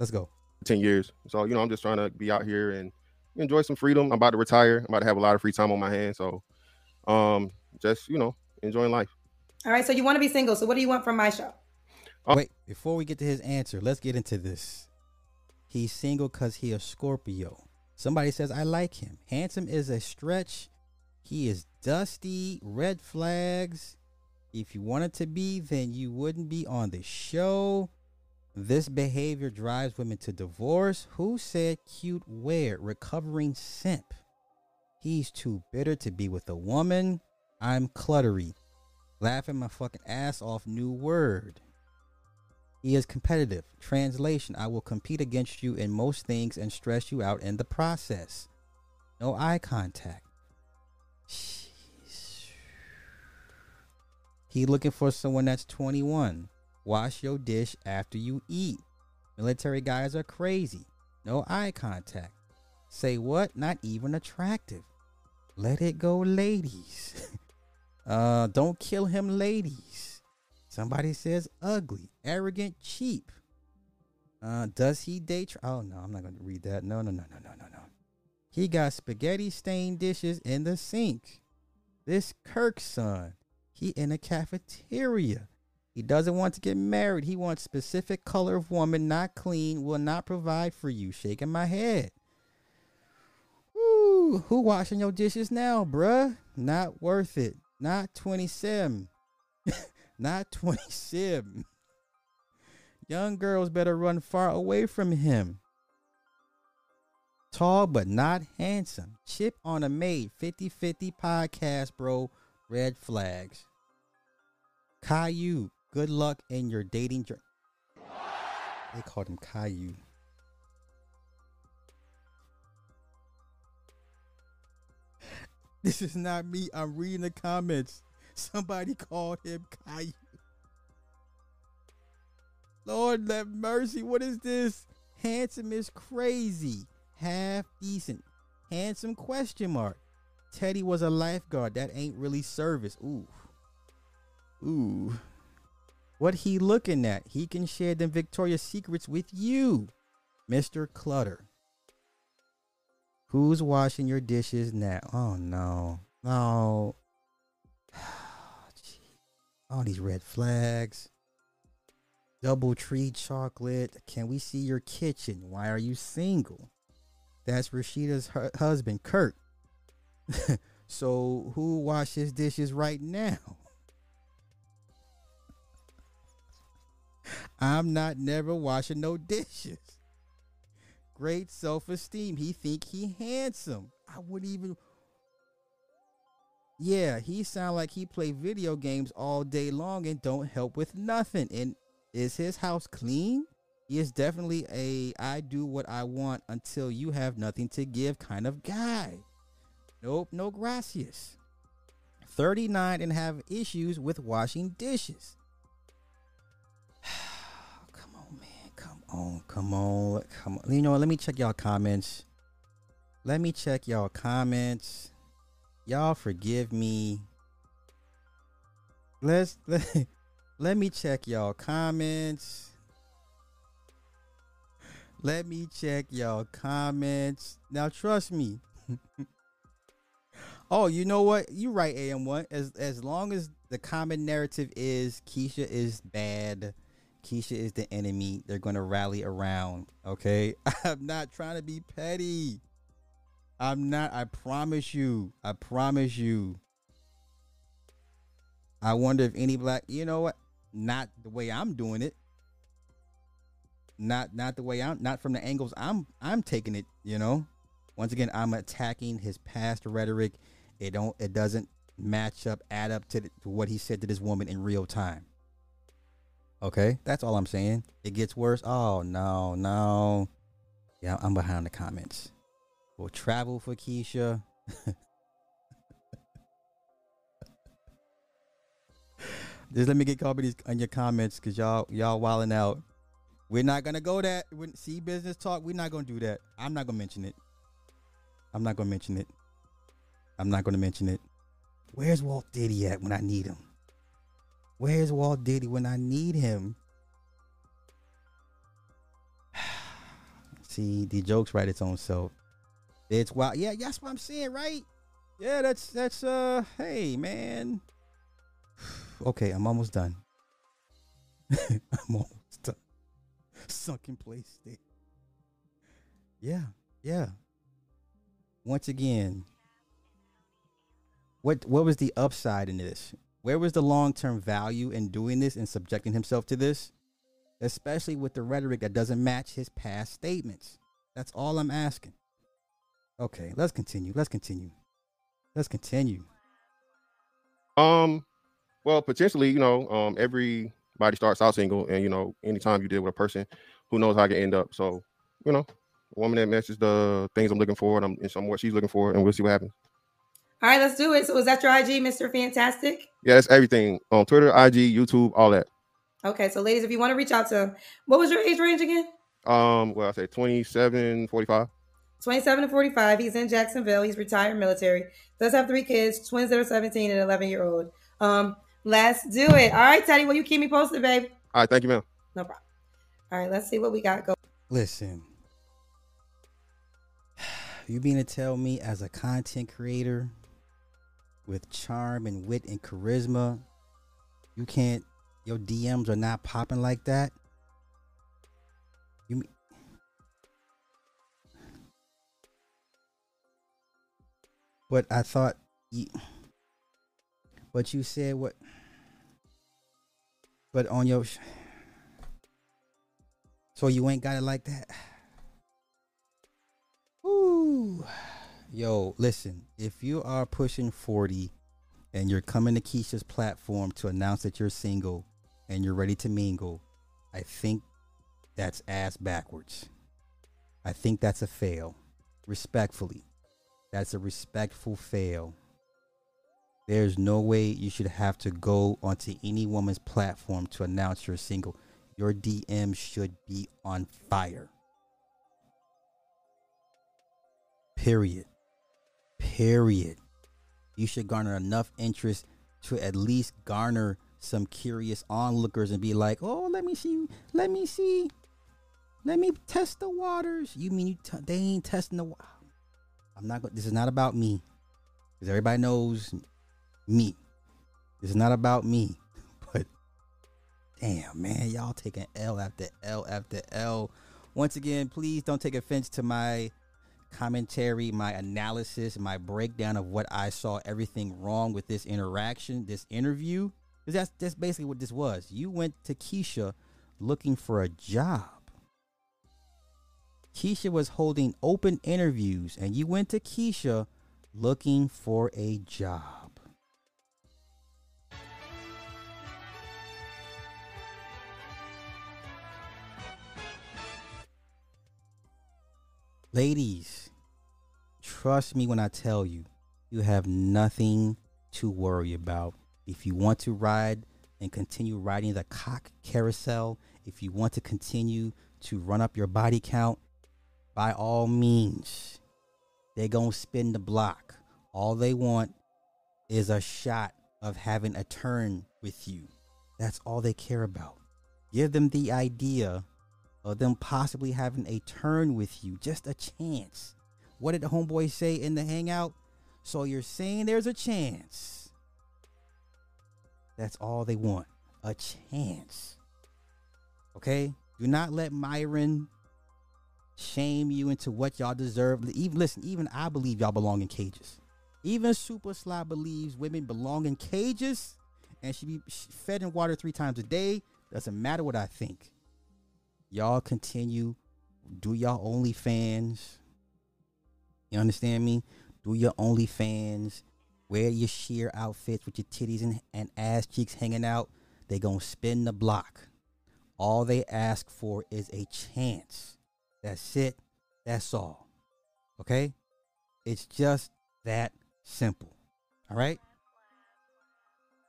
Let's go. 10 years. So, you know, I'm just trying to be out here and enjoy some freedom. I'm about to retire. I'm about to have a lot of free time on my hands. So, um, just, you know, enjoying life. All right. So you want to be single. So what do you want from my show? Oh. Wait, before we get to his answer, let's get into this. He's single because he a Scorpio. Somebody says, I like him. Handsome is a stretch. He is dusty. Red flags. If you wanted to be, then you wouldn't be on the show. This behavior drives women to divorce. Who said cute wear? Recovering simp. He's too bitter to be with a woman. I'm cluttery. Laughing my fucking ass off. New word. He is competitive. Translation I will compete against you in most things and stress you out in the process. No eye contact. Jeez. He looking for someone that's 21. Wash your dish after you eat. Military guys are crazy. No eye contact. Say what? Not even attractive. Let it go, ladies. uh, don't kill him, ladies. Somebody says ugly, arrogant, cheap. Uh, does he date? Tra- oh no, I'm not gonna read that. No, no, no, no, no, no, no. He got spaghetti stained dishes in the sink. This Kirk son, he in a cafeteria. He doesn't want to get married. He wants specific color of woman, not clean, will not provide for you. Shaking my head. Woo, who washing your dishes now, bruh? Not worth it. Not 27. not 27. Young girls better run far away from him. Tall but not handsome. Chip on a maid. 50 50 podcast, bro. Red flags. Caillou, good luck in your dating journey. They called him Caillou. This is not me. I'm reading the comments. Somebody called him Caillou. Lord have mercy. What is this? Handsome is crazy. Half decent. Handsome question mark. Teddy was a lifeguard. That ain't really service. Ooh. Ooh. What he looking at? He can share them Victoria's Secrets with you, Mr. Clutter. Who's washing your dishes now? Oh no. No. All these red flags. Double tree chocolate. Can we see your kitchen? Why are you single? That's Rasheeda's hu- husband, Kirk. so who washes dishes right now? I'm not never washing no dishes. Great self-esteem. He think he handsome. I wouldn't even Yeah, he sound like he play video games all day long and don't help with nothing. And is his house clean? He is definitely a I do what I want until you have nothing to give kind of guy. Nope, no gracias. 39 and have issues with washing dishes. come on, man. Come on. Come on. Come on. You know what? Let me check y'all comments. Let me check y'all comments. Y'all forgive me. Let's let, let me check y'all comments. Let me check y'all comments. Now trust me. oh, you know what? You right, AM1. As as long as the common narrative is Keisha is bad, Keisha is the enemy, they're gonna rally around. Okay? I'm not trying to be petty. I'm not, I promise you. I promise you. I wonder if any black you know what? Not the way I'm doing it not not the way I'm not from the angles I'm I'm taking it, you know. Once again, I'm attacking his past rhetoric. It don't it doesn't match up, add up to, the, to what he said to this woman in real time. Okay, that's all I'm saying. It gets worse. Oh no, no. Yeah, I'm behind the comments. We'll travel for Keisha. Just let me get caught on your comments because y'all y'all wilding out. We're not gonna go that. See business talk, we're not gonna do that. I'm not gonna mention it. I'm not gonna mention it. I'm not gonna mention it. Where's Walt Diddy at when I need him? Where's Walt Diddy when I need him? see, the jokes write its own self. It's wild. Yeah, that's what I'm saying, right? Yeah, that's that's uh hey man. okay, I'm almost done. I'm almost done sunken place state. Yeah, yeah. Once again, what what was the upside in this? Where was the long term value in doing this and subjecting himself to this? Especially with the rhetoric that doesn't match his past statements. That's all I'm asking. Okay, let's continue. Let's continue. Let's continue. Um, well, potentially, you know, um, every body starts out single, and you know, anytime you deal with a person, who knows how I can end up. So, you know, a woman that matches the things I'm looking for, and I'm and some what she's looking for, and we'll see what happens. All right, let's do it. So, is that your IG, Mr. Fantastic? Yeah, that's everything on Twitter, IG, YouTube, all that. Okay, so ladies, if you want to reach out to him, what was your age range again? Um, well, I say 27, 45. 27 to 45. He's in Jacksonville. He's retired military. Does have three kids, twins that are 17 and 11 year old. Um, let's do it. All right, Teddy, will you keep me posted, babe? All right, thank you, ma'am. No problem. All right, let's see what we got going. Listen, you mean to tell me as a content creator with charm and wit and charisma, you can't your DMs are not popping like that. You mean But I thought you But you said what But on your So you ain't got it like that. Ooh. Yo, listen, if you are pushing 40 and you're coming to Keisha's platform to announce that you're single and you're ready to mingle, I think that's ass backwards. I think that's a fail. Respectfully. That's a respectful fail. There's no way you should have to go onto any woman's platform to announce you're single. Your DM should be on fire. Period. Period. You should garner enough interest to at least garner some curious onlookers and be like, "Oh, let me see, let me see, let me test the waters." You mean you t- they ain't testing the? Wa- I'm not. This is not about me, because everybody knows me. This is not about me, but damn, man, y'all taking L after L after L. Once again, please don't take offense to my commentary, my analysis, my breakdown of what I saw everything wrong with this interaction, this interview. Because that's that's basically what this was. You went to Keisha looking for a job. Keisha was holding open interviews, and you went to Keisha looking for a job. Ladies, trust me when I tell you, you have nothing to worry about. If you want to ride and continue riding the cock carousel, if you want to continue to run up your body count, by all means, they're going to spin the block. All they want is a shot of having a turn with you. That's all they care about. Give them the idea of them possibly having a turn with you, just a chance. What did the homeboy say in the hangout? So you're saying there's a chance. That's all they want. A chance. Okay? Do not let Myron shame you into what y'all deserve. Even listen, even I believe y'all belong in cages. Even Supa Sly believes women belong in cages and should be fed and watered three times a day. Doesn't matter what I think. Y'all continue. Do y'all OnlyFans. You understand me? Do your OnlyFans. Wear your sheer outfits with your titties and, and ass cheeks hanging out. They gonna spin the block. All they ask for is a chance. That's it. That's all. Okay? It's just that simple. All right?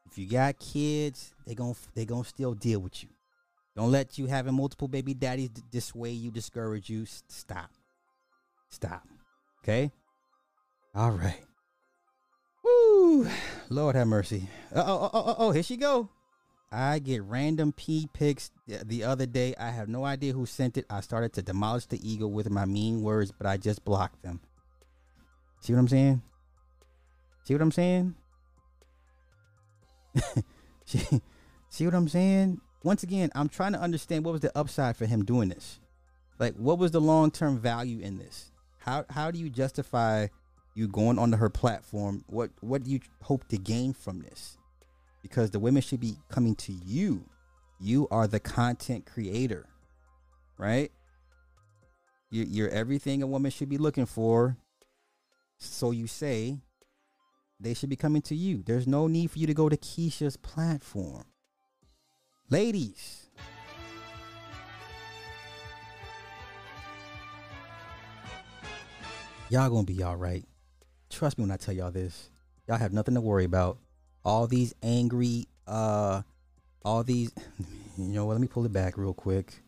If you got kids, they gon' they going to still deal with you. Don't let you having multiple baby daddies d- dissuade you, discourage you. Stop. Stop. Okay? All right. Woo! Lord have mercy. Oh, oh, oh, oh, here she go. I get random P pics the- the other day. I have no idea who sent it. I started to demolish the ego with my mean words, but I just blocked them. See what I'm saying? See what I'm saying? see, see what I'm saying? Once again, I'm trying to understand what was the upside for him doing this. Like, what was the long term value in this? How how do you justify you going onto her platform? What what do you hope to gain from this? Because the women should be coming to you. You are the content creator, right? You, you're everything a woman should be looking for. So you say they should be coming to you. There's no need for you to go to Keisha's platform. Ladies, y'all gonna be all right. Trust me when I tell y'all this. Y'all have nothing to worry about. All these angry, uh, all these, you know what? Let me pull it back real quick.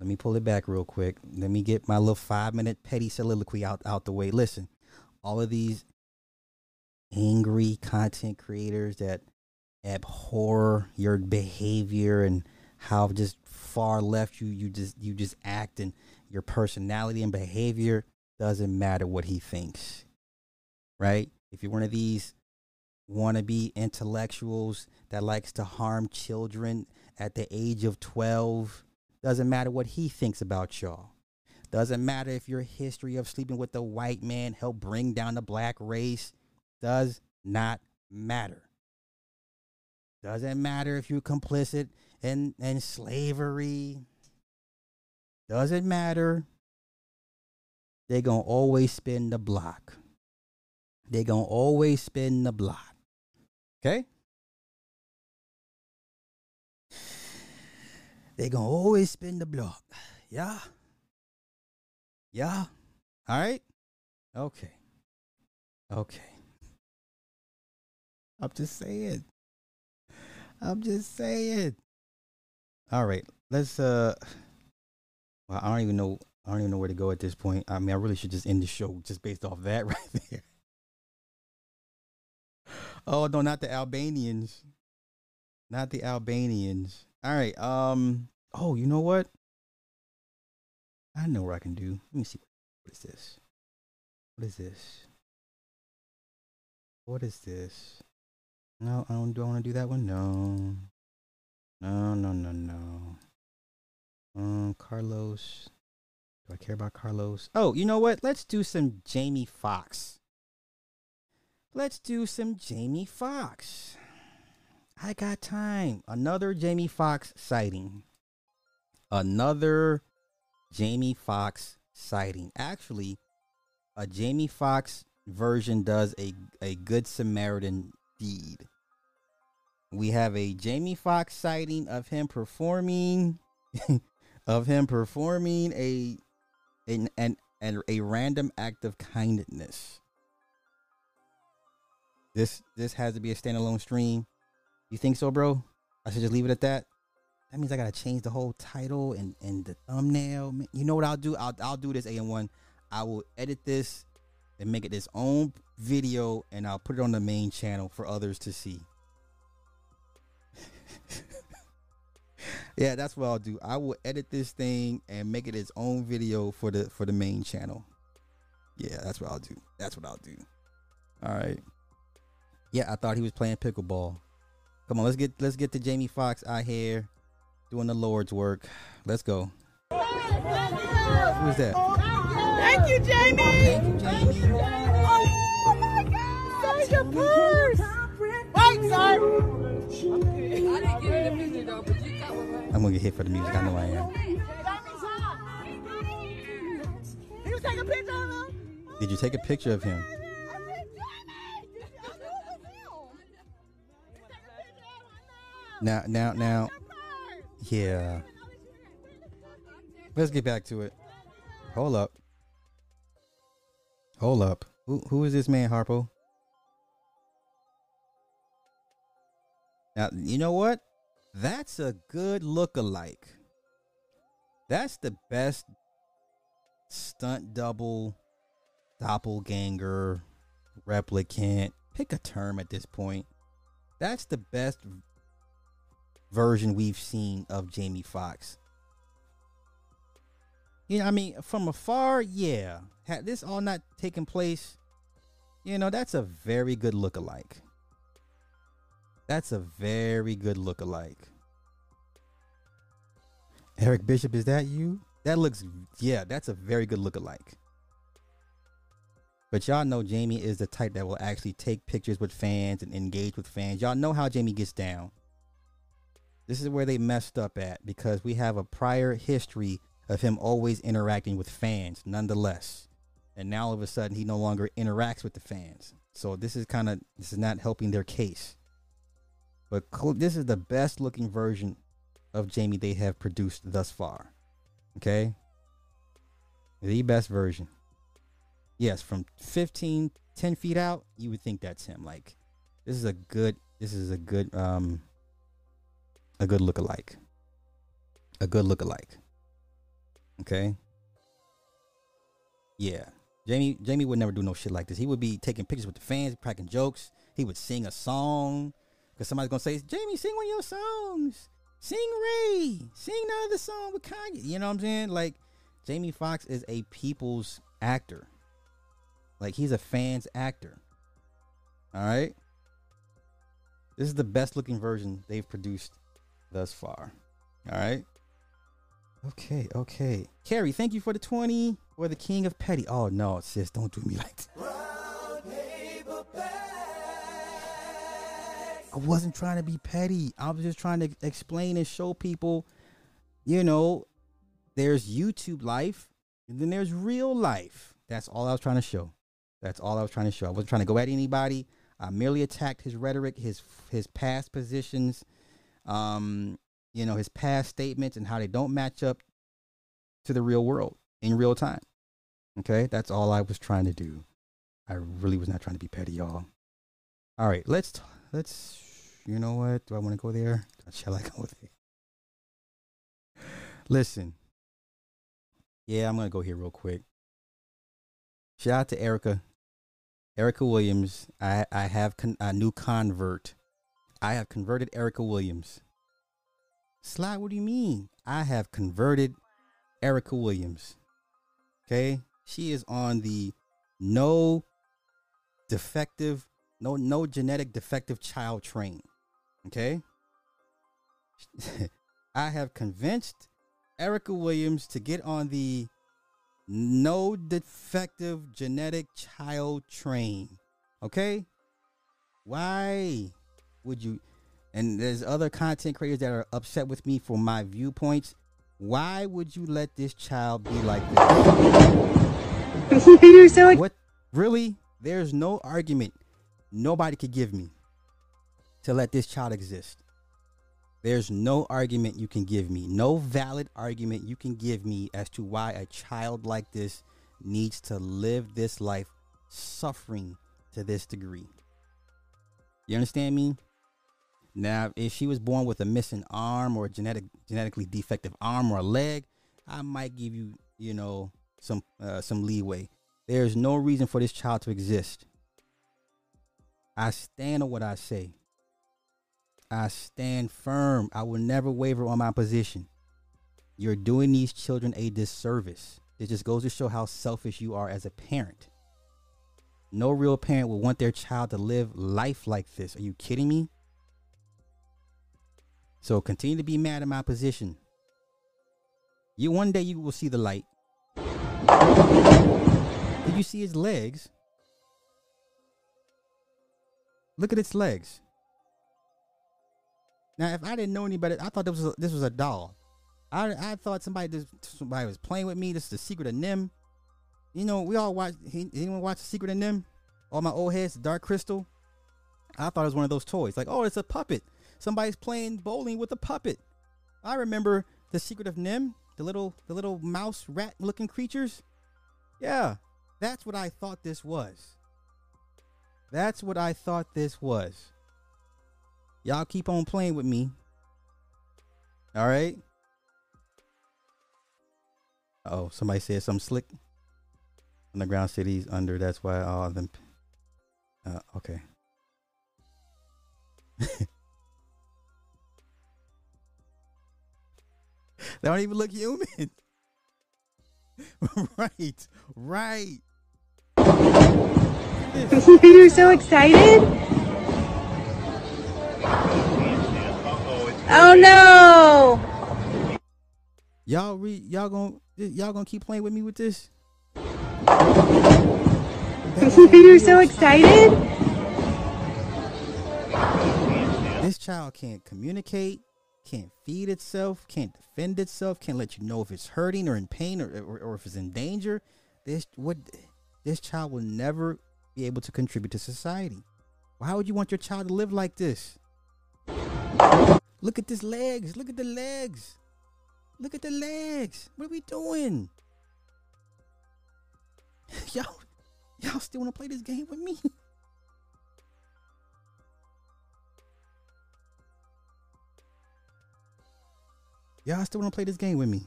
Let me pull it back real quick. Let me get my little five minute petty soliloquy out, out the way. Listen, all of these angry content creators that abhor your behavior and how just far left you you just you just act and your personality and behavior doesn't matter what he thinks right if you're one of these wannabe intellectuals that likes to harm children at the age of 12. Doesn't matter what he thinks about y'all. Doesn't matter if your history of sleeping with the white man helped bring down the black race. Does not matter. Doesn't matter if you're complicit in, in slavery. Doesn't matter. They're going to always spin the block. They're going to always spin the block. Okay? They're going to always spin the block. Yeah. Yeah. All right. Okay. Okay. I'm just saying. I'm just saying. All right. Let's uh well, I don't even know I don't even know where to go at this point. I mean, I really should just end the show just based off that right there. Oh no, not the Albanians. Not the Albanians. All right. Um. Oh, you know what? I know what I can do. Let me see. What is this? What is this? What is this? No, I don't. Do I want to do that one? No. No, no, no, no. Um, Carlos. Do I care about Carlos? Oh, you know what? Let's do some Jamie Foxx. Let's do some Jamie Foxx. I got time. Another Jamie Foxx sighting. Another Jamie Foxx sighting. Actually, a Jamie Foxx version does a, a good Samaritan deed. We have a Jamie Foxx sighting of him performing of him performing a an, an, an a random act of kindness. This this has to be a standalone stream. You think so, bro? I should just leave it at that. That means I gotta change the whole title and, and the thumbnail. You know what I'll do? I'll I'll do this AM1. I will edit this and make it its own video and I'll put it on the main channel for others to see. yeah, that's what I'll do. I will edit this thing and make it its own video for the for the main channel. Yeah, that's what I'll do. That's what I'll do. All right. Yeah, I thought he was playing pickleball. Come on, let's get let's get to Jamie Foxx out here doing the Lord's work. Let's go. Who's that? Thank you, Jamie. Thank you, Jamie. Oh my God. Such a purse. Wait, sir. I'm gonna get hit for the music. I know I am. You take a picture of him? Did you take a picture of him? Now, now, now. Yeah. Let's get back to it. Hold up. Hold up. Who who is this man, Harpo? Now, you know what? That's a good look-alike. That's the best stunt double, doppelganger, replicant. Pick a term at this point. That's the best version we've seen of Jamie Foxx. You know, I mean, from afar, yeah. Had this all not taken place, you know, that's a very good look-alike. That's a very good look-alike. Eric Bishop, is that you? That looks, yeah, that's a very good look-alike. But y'all know Jamie is the type that will actually take pictures with fans and engage with fans. Y'all know how Jamie gets down. This is where they messed up at because we have a prior history of him always interacting with fans, nonetheless. And now all of a sudden he no longer interacts with the fans. So this is kind of this is not helping their case. But this is the best looking version of Jamie they have produced thus far. Okay? The best version. Yes, from 15, 10 feet out, you would think that's him. Like, this is a good, this is a good, um, a good look-alike. A good look-alike. Okay? Yeah. Jamie Jamie would never do no shit like this. He would be taking pictures with the fans, cracking jokes. He would sing a song. Cause somebody's gonna say, Jamie, sing one of your songs. Sing Ray. Sing the other song with Kanye. You know what I'm saying? Like, Jamie Foxx is a people's actor. Like he's a fan's actor. All right. This is the best looking version they've produced thus far. All right. Okay, okay. Carrie, thank you for the 20 for the king of petty. Oh no, sis, don't do me like that. I wasn't trying to be petty. I was just trying to explain and show people, you know, there's YouTube life and then there's real life. That's all I was trying to show. That's all I was trying to show. I wasn't trying to go at anybody. I merely attacked his rhetoric, his his past positions, um, you know, his past statements and how they don't match up to the real world in real time. Okay, that's all I was trying to do. I really was not trying to be petty, y'all. All right, let's t- let's. You know what? Do I want to go there? Shall I go there? Listen. Yeah, I'm gonna go here real quick. Shout out to Erica. Erica Williams. I I have con- a new convert. I have converted Erica Williams. Sly, what do you mean? I have converted Erica Williams. Okay? She is on the no defective, no no genetic defective child train. Okay? I have convinced Erica Williams to get on the no defective genetic child train. Okay? Why would you and there's other content creators that are upset with me for my viewpoints. Why would you let this child be like this? You're so what really? There's no argument nobody could give me to let this child exist. There's no argument you can give me, no valid argument you can give me as to why a child like this needs to live this life suffering to this degree. You understand me? Now, if she was born with a missing arm or a genetic genetically defective arm or a leg, I might give you, you know, some uh, some leeway. There's no reason for this child to exist. I stand on what I say. I stand firm. I will never waver on my position. You're doing these children a disservice. It just goes to show how selfish you are as a parent. No real parent would want their child to live life like this. Are you kidding me? So continue to be mad at my position. You one day you will see the light. Did you see his legs? Look at its legs. Now, if I didn't know anybody, I thought this was a, this was a doll. I I thought somebody somebody was playing with me. This is the secret of NIMH. You know, we all watch. He anyone watch the secret of NIMH? All my old heads, Dark Crystal. I thought it was one of those toys. Like, oh, it's a puppet. Somebody's playing bowling with a puppet. I remember the secret of NIMH, the little the little mouse rat looking creatures. Yeah, that's what I thought this was. That's what I thought this was. Y'all keep on playing with me. All right. Oh, somebody said something slick. Underground cities under. That's why all of them. Uh, okay. they don't even look human. right, right. You're so excited. Oh no! Y'all re y'all gonna y'all gonna keep playing with me with this? You're so excited. This child can't communicate, can't feed itself, can't defend itself, can't let you know if it's hurting or in pain or, or, or if it's in danger. This what this child will never be able to contribute to society. Why would you want your child to live like this? Look at this legs. Look at the legs. Look at the legs. What are we doing? y'all, y'all still want to play this game with me? Y'all still want to play this game with me?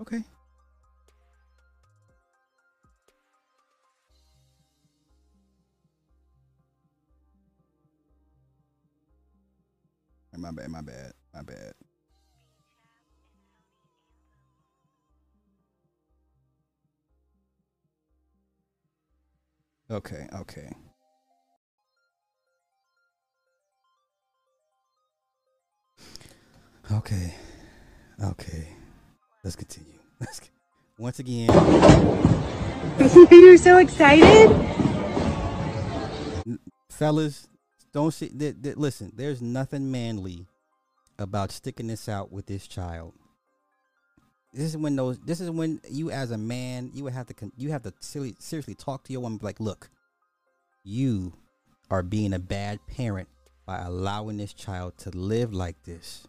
Okay. My bad, my bad, my bad. Okay, okay. Okay. Okay. Let's continue. Let's get, once again, You're so excited. fellas, don't see. Th- th- listen, there's nothing manly about sticking this out with this child. This is when those. This is when you, as a man, you would have to. You have to seriously talk to your woman. Like, look, you are being a bad parent by allowing this child to live like this.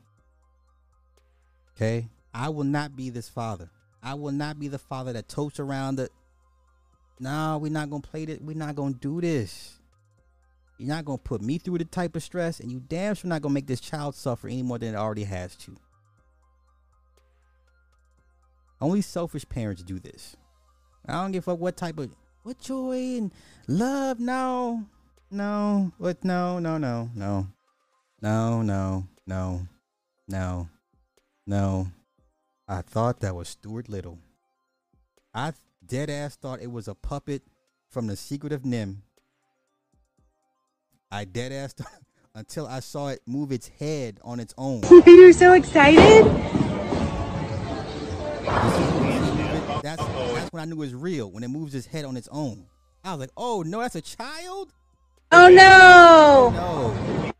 Okay, I will not be this father. I will not be the father that totes around the. No, we're not gonna play this. We're not gonna do this. You're not gonna put me through the type of stress, and you damn sure not gonna make this child suffer any more than it already has to. Only selfish parents do this. I don't give a fuck what type of what joy and love. No, no, what? No, no, no, no, no, no, no, no, no. I thought that was Stuart Little. I dead ass thought it was a puppet from The Secret of NIMH. I dead ass thought until I saw it move its head on its own. You're so excited. That's that's when I knew it was real. When it moves its head on its own, I was like, "Oh no, that's a child." Oh no. No,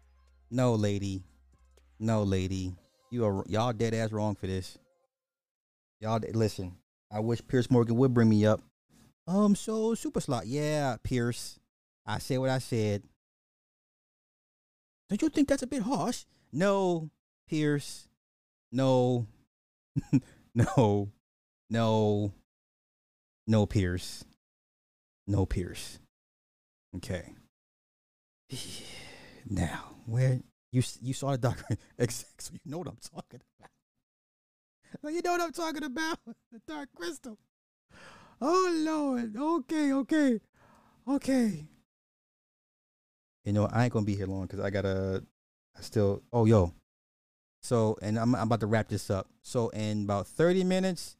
no, lady, no, lady, you are y'all dead ass wrong for this. Y'all listen. I wish Piers Morgan would bring me up. Um, so super slot, yeah, Pierce. I said what I said. Don't you think that's a bit harsh? No, Pierce. No, no, no, no, Pierce. No, Pierce. Okay. Now, where you you saw the document, exactly? So you know what I'm talking about. So you know what I'm talking about? The Dark Crystal. Oh Lord. Okay, okay, okay. You know, I ain't gonna be here long because I gotta. I still. Oh, yo. So, and I'm, I'm about to wrap this up. So, in about 30 minutes,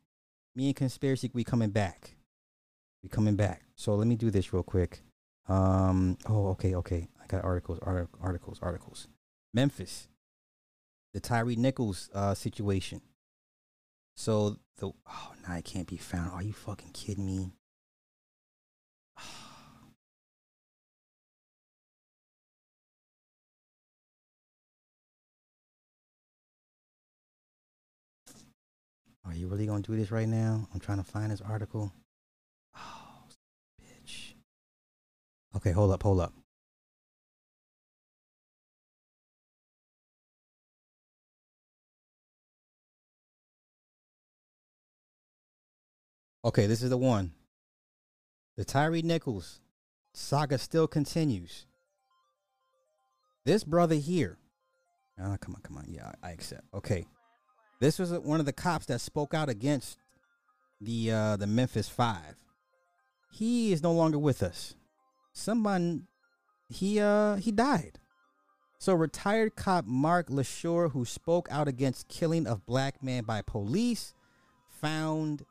me and Conspiracy we coming back. We coming back. So let me do this real quick. Um. Oh, okay, okay. I got articles, artic- articles, articles. Memphis, the Tyre Nichols uh, situation. So the oh now it can't be found. Are you fucking kidding me? Are you really gonna do this right now? I'm trying to find this article. Oh, bitch. Okay, hold up, hold up. Okay, this is the one. The Tyre Nichols saga still continues. This brother here. Ah, come on, come on. Yeah, I accept. Okay. This was one of the cops that spoke out against the uh the Memphis 5. He is no longer with us. Someone he uh he died. So retired cop Mark LaSure who spoke out against killing of black man by police found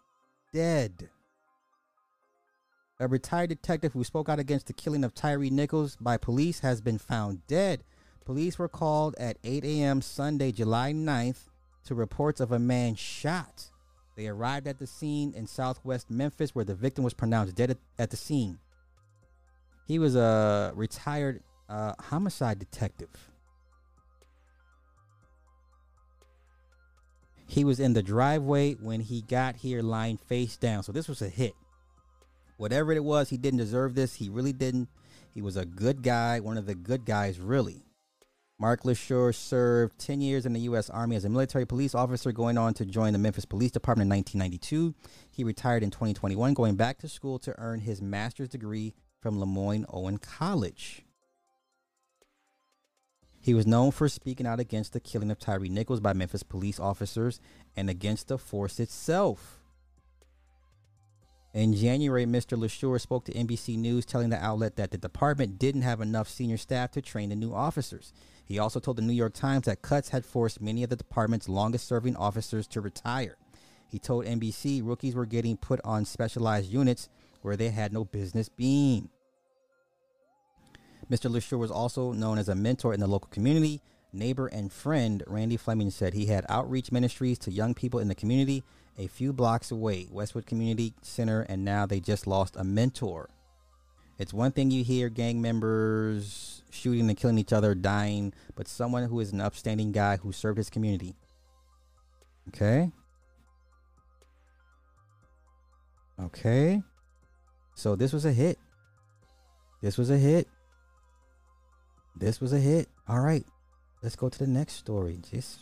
dead. A retired detective who spoke out against the killing of Tyre Nichols by police has been found dead. Police were called at 8 a.m. Sunday, July 9th, to reports of a man shot. They arrived at the scene in southwest Memphis where the victim was pronounced dead at, the scene. He was a retired uh, homicide detective. He was in the driveway when he got here lying face down. So this was a hit. Whatever it was, he didn't deserve this. He really didn't. He was a good guy, one of the good guys, really. Mark LaSure served 10 years in the U.S. Army as a military police officer, going on to join the Memphis Police Department in 1992. He retired in 2021, going back to school to earn his master's degree from Lemoyne Owen College. He was known for speaking out against the killing of Tyre Nichols by Memphis police officers and against the force itself. In January, Mr. LaSure spoke to NBC News, telling the outlet that the department didn't have enough senior staff to train the new officers. He also told the New York Times that cuts had forced many of the department's longest serving officers to retire. He told NBC rookies were getting put on specialized units where they had no business being. Mr. LaSure was also known as a mentor in the local community, neighbor and friend Randy Fleming said he had outreach ministries to young people in the community a few blocks away, Westwood Community Center, and now they just lost a mentor. It's one thing you hear gang members shooting and killing each other, dying, but someone who is an upstanding guy who served his community. Okay. Okay. So this was a hit. This was a hit. This was a hit. All right. Let's go to the next story. Just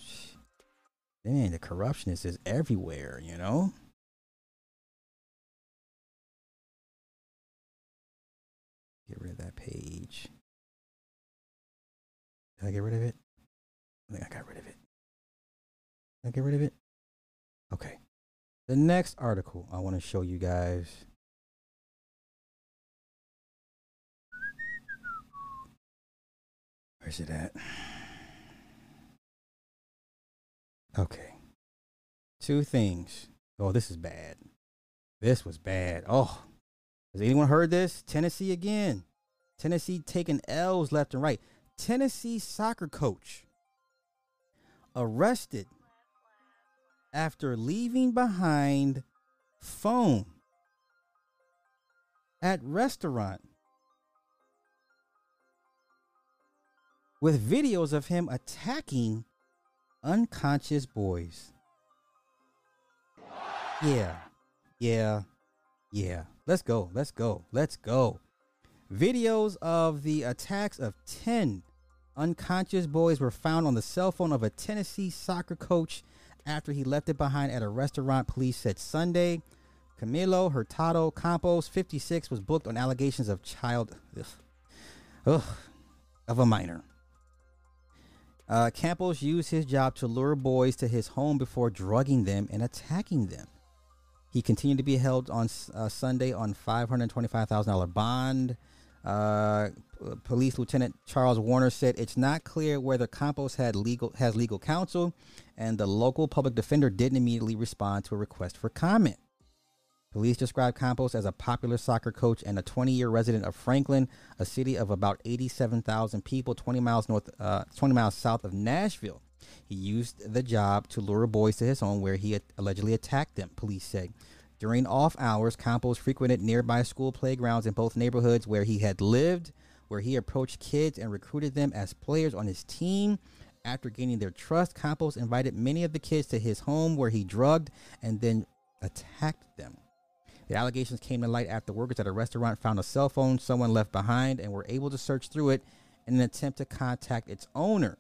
man, the corruption is just everywhere, you know? Get rid of that page. Did I get rid of it? I think I got rid of it. Did I get rid of it? Okay. The next article I want to show you guys. Where's it at? Okay. Two things. Oh, this is bad. This was bad. Oh, has anyone heard this? Tennessee again. Tennessee taking L's left and right. Tennessee soccer coach arrested after leaving behind phone at restaurant with videos of him attacking unconscious boys. Yeah. Yeah. Yeah. Let's go. Let's go. Let's go. Videos of the attacks of 10 unconscious boys were found on the cell phone of a Tennessee soccer coach after he left it behind at a restaurant, police said Sunday. Camilo Hurtado Campos, 56, was booked on allegations of child ugh, ugh, of a minor. Uh, Campos used his job to lure boys to his home before drugging them and attacking them. He continued to be held on uh, Sunday on $525,000 bond. Uh, Police Lieutenant Charles Warner said it's not clear whether Campos had legal has legal counsel, and the local public defender didn't immediately respond to a request for comment. Police described Campos as a popular soccer coach and a 20-year resident of Franklin, a city of about 87,000 people, 20 miles north, uh, 20 miles south of Nashville. He used the job to lure boys to his home, where he allegedly attacked them. Police said. During off hours, Campos frequented nearby school playgrounds in both neighborhoods where he had lived, where he approached kids and recruited them as players on his team. After gaining their trust, Campos invited many of the kids to his home where he drugged and then attacked them. The allegations came to light after workers at a restaurant found a cell phone someone left behind and were able to search through it in an attempt to contact its owner.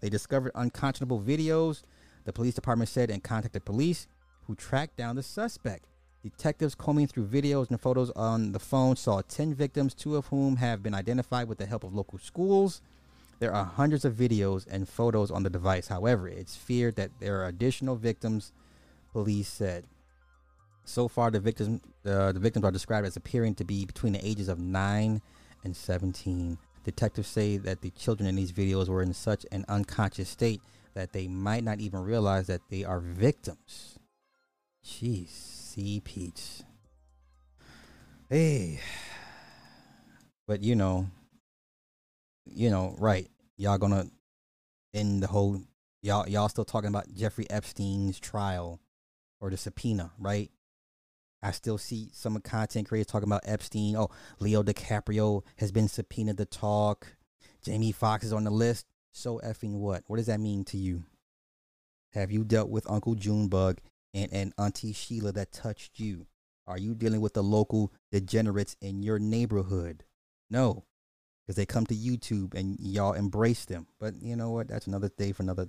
They discovered unconscionable videos, the police department said, and contacted police, who tracked down the suspect. Detectives combing through videos and photos on the phone saw 10 victims, two of whom have been identified with the help of local schools. There are hundreds of videos and photos on the device. However, it's feared that there are additional victims, police said. So far, the victims uh, the victims are described as appearing to be between the ages of 9 and 17. Detectives say that the children in these videos were in such an unconscious state that they might not even realize that they are victims. Jeez. See Peach. Hey. But you know, you know, right. Y'all gonna end the whole y'all y'all still talking about Jeffrey Epstein's trial or the subpoena, right? I still see some content creators talking about Epstein. Oh, Leo DiCaprio has been subpoenaed to talk. Jamie Foxx is on the list. So effing what? What does that mean to you? Have you dealt with Uncle Junebug and, and Auntie Sheila that touched you? Are you dealing with the local degenerates in your neighborhood? No, because they come to YouTube and y'all embrace them. But you know what? That's another day for another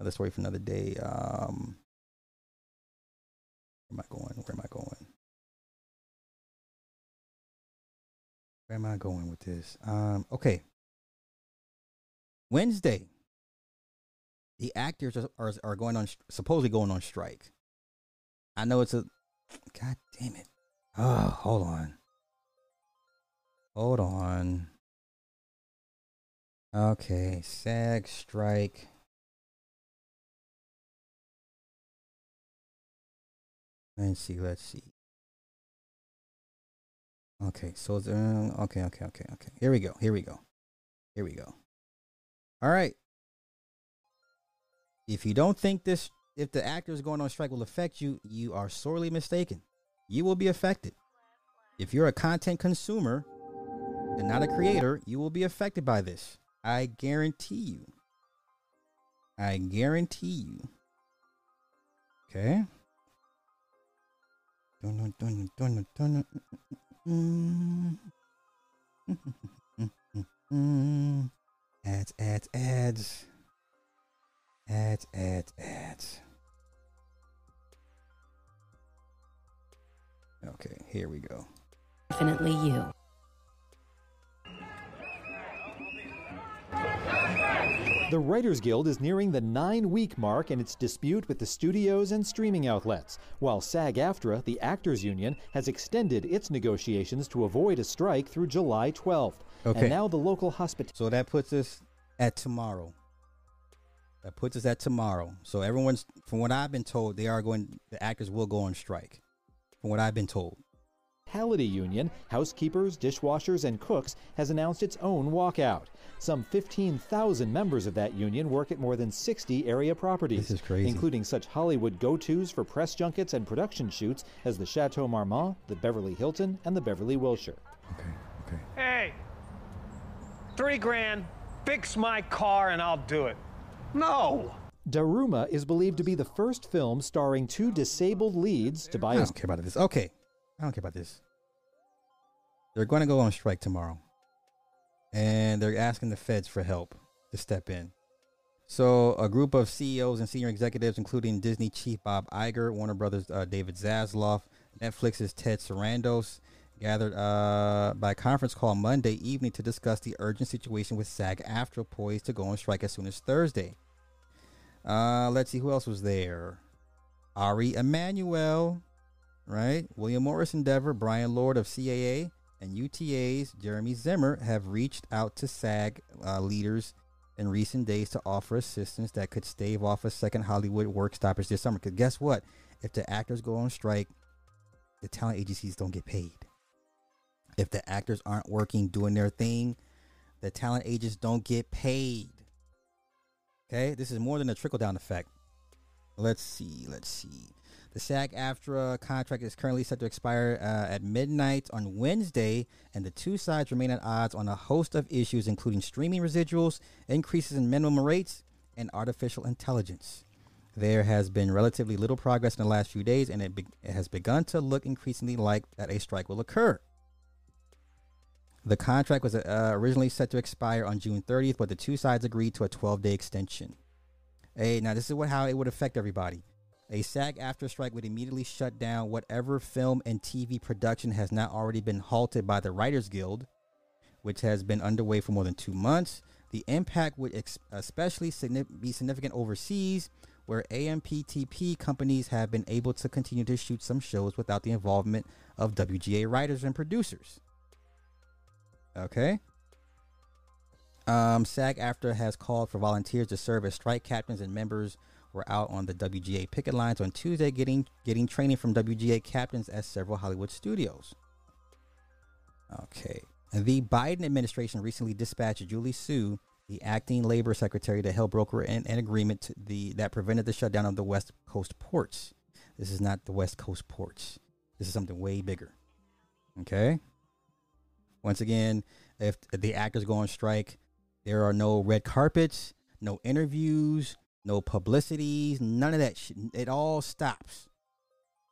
another story for another day. Um, am I going? Where am I going? Where am I going with this? Um, okay. Wednesday, the actors are, are, are going on supposedly going on strike. I know it's a God damn it. Oh, hold on. Hold on. Okay, SAG strike. Let's see, let's see. Okay, so uh, okay, okay, okay, okay. Here we go. Here we go. Here we go. All right. If you don't think this, if the actors going on strike will affect you, you are sorely mistaken. You will be affected. If you're a content consumer and not a creator, you will be affected by this. I guarantee you. I guarantee you. Okay. Ads, ads, ads. Ads, ads, ads. Okay, here we go. Definitely you. The Writers Guild is nearing the nine week mark in its dispute with the studios and streaming outlets, while SAG AFTRA, the Actors Union, has extended its negotiations to avoid a strike through July 12th. Okay. And now the local hospital. So that puts us at tomorrow. That puts us at tomorrow. So everyone's, from what I've been told, they are going. The actors will go on strike. From what I've been told. Hospitality Union, housekeepers, dishwashers, and cooks has announced its own walkout. Some 15,000 members of that union work at more than 60 area properties, This is crazy. including such Hollywood go-tos for press junkets and production shoots as the Chateau Marmont, the Beverly Hilton, and the Beverly Wilshire. Okay. Okay. Hey, three grand, fix my car and I'll do it. No! Daruma is believed to be the first film starring two disabled leads, I Tobias don't care about this. Okay. I don't care about this. They're going to go on strike tomorrow. And they're asking the feds for help to step in. So, a group of CEOs and senior executives, including Disney chief Bob Iger, Warner Brothers uh, David Zaslav, Netflix's Ted Sarandos, gathered uh, by conference call Monday evening to discuss the urgent situation with SAG AFTRA poised to go on strike as soon as Thursday. Uh, let's see who else was there. Ari Emanuel, right? William Morris Endeavor, Bryan Lourd of CAA, and UTA's Jeremy Zimmer have reached out to SAG uh, leaders in recent days to offer assistance that could stave off a second Hollywood work stoppage this summer. Because guess what? If the actors go on strike, the talent agencies don't get paid. If the actors aren't working, doing their thing, the talent agents don't get paid. Okay, this is more than a trickle down effect. Let's see. Let's see. The SAG AFTRA contract is currently set to expire uh, at midnight on Wednesday, and the two sides remain at odds on a host of issues, including streaming residuals, increases in minimum rates, and artificial intelligence. There has been relatively little progress in the last few days, and it, be- it has begun to look increasingly like that a strike will occur. The contract was uh, originally set to expire on June 30th, but the two sides agreed to a 12-day extension. Hey, now this is what how it would affect everybody. A SAG AFTRA strike would immediately shut down whatever film and TV production has not already been halted by the Writers Guild, which has been underway for more than two months. The impact would ex- especially signif- be significant overseas, where AMPTP companies have been able to continue to shoot some shows without the involvement of WGA writers and producers. Okay. Um, SAG AFTRA has called for volunteers to serve as strike captains, and members were out on the WGA picket lines on Tuesday, getting getting training from WGA captains at several Hollywood studios. Okay, the Biden administration recently dispatched Julie Su, the acting labor secretary, to help broker an, an agreement the that prevented the shutdown of the West Coast ports. This is not the West Coast ports. This is something way bigger. Okay. Once again, if the actors go on strike, there are no red carpets, no interviews, no publicities, none of that shit. It all stops.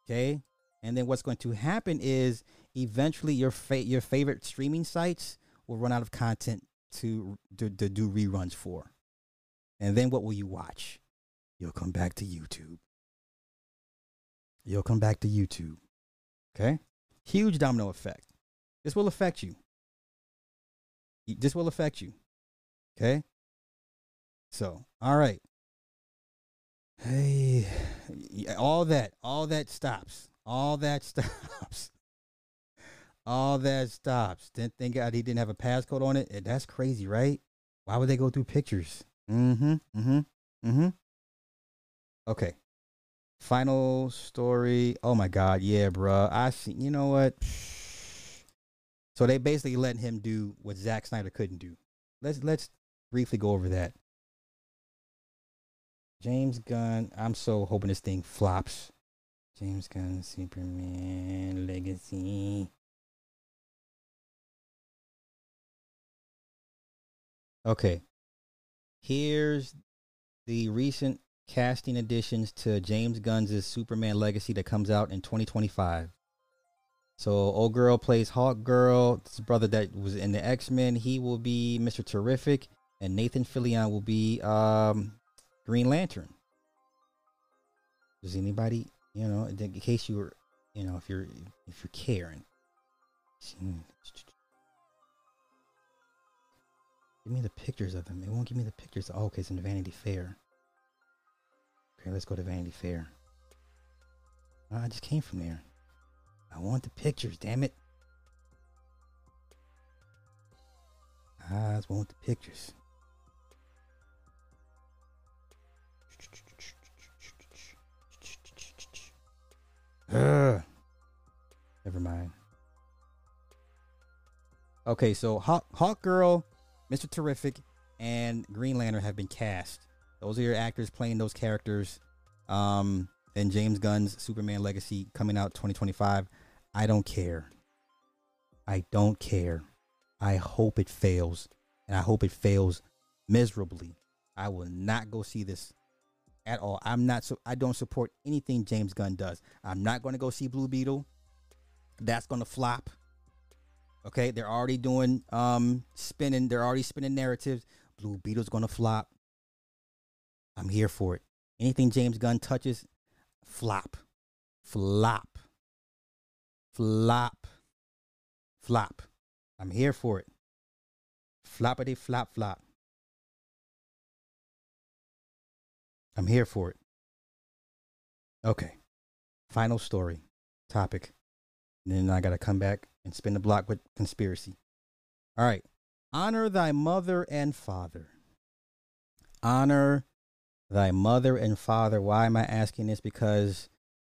Okay? And then what's going to happen is eventually your fa- your favorite streaming sites will run out of content to, to to do reruns for. And then what will you watch? You'll come back to YouTube. You'll come back to YouTube. Okay? Huge domino effect. This will affect you. This will affect you. Okay? So, all right. Hey, all that, all that stops. All that stops. All that stops. Then thank God he didn't have a passcode on it. Eh, That's crazy, right? Why would they go through pictures? Mm-hmm. Mm-hmm. Mm-hmm. Okay. Final story. Oh my God, yeah, bruh. I see. You know what? So they basically let him do what Zack Snyder couldn't do. Let's let's briefly go over that. James Gunn. I'm so hoping this thing flops. James Gunn, Superman Legacy. Okay. Here's the recent casting additions to James Gunn's Superman Legacy that comes out in 2025. So, old girl plays Hawk Girl. This brother that was in the X Men, he will be Mr. Terrific, and Nathan Fillion will be um, Green Lantern. Does anybody, you know, in case you were, you know, if you're if you're caring, give me the pictures of them. It won't give me the pictures. Oh, okay, it's in Vanity Fair. Okay, let's go to Vanity Fair. Oh, I just came from there. I want the pictures, damn it. I just want the pictures. Ugh. Never mind. Okay, so Hawk, Hawk Girl, Mr. Terrific, and Green Lantern have been cast. Those are your actors playing those characters. Um, and James Gunn's Superman Legacy coming out 2025. I don't care. I don't care. I hope it fails. And I hope it fails miserably. I will not go see this at all. I'm not so I don't support anything James Gunn does. I'm not going to go see Blue Beetle. That's going to flop. Okay, they're already doing um spinning, they're already spinning narratives. Blue Beetle's going to flop. I'm here for it. Anything James Gunn touches, flop. Flop. Flop. Flop. I'm here for it. Floppity flop flop. I'm here for it. Okay. Final story. Topic. And then I got to come back and spin the block with conspiracy. All right. Honor thy mother and father. Honor thy mother and father. Why am I asking this? Because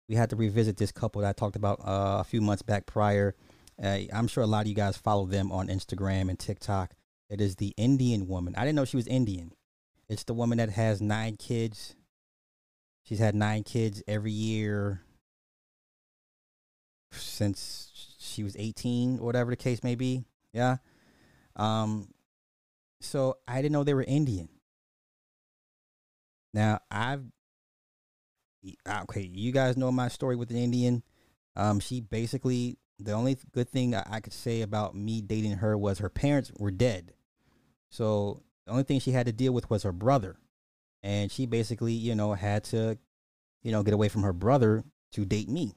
we had to revisit this couple that I talked about uh, a few months back prior. Uh, I'm sure a lot of you guys follow them on Instagram and TikTok. It is the Indian woman. I didn't know she was Indian. It's the woman that has nine kids. She's had nine kids every year since she was 18 or whatever the case may be. Yeah. Um so I didn't know they were Indian. Now, I've okay, you guys know my story with an Indian. Um she basically the only good thing I could say about me dating her was her parents were dead. So the only thing she had to deal with was her brother. And she basically, you know, had to, you know, get away from her brother to date me.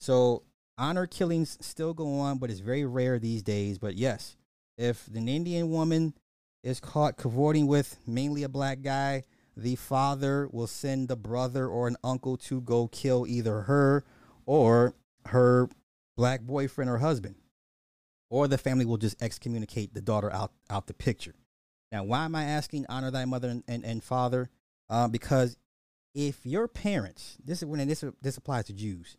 So honor killings still go on, but it's very rare these days. But yes, if an Indian woman is caught cavorting with mainly a black guy, the father will send the brother or an uncle to go kill either her or her black boyfriend or husband. Or the family will just excommunicate the daughter out, out the picture. Now, why am I asking honor thy mother and, and, and father? Uh, because if your parents, this is when this this applies to Jews.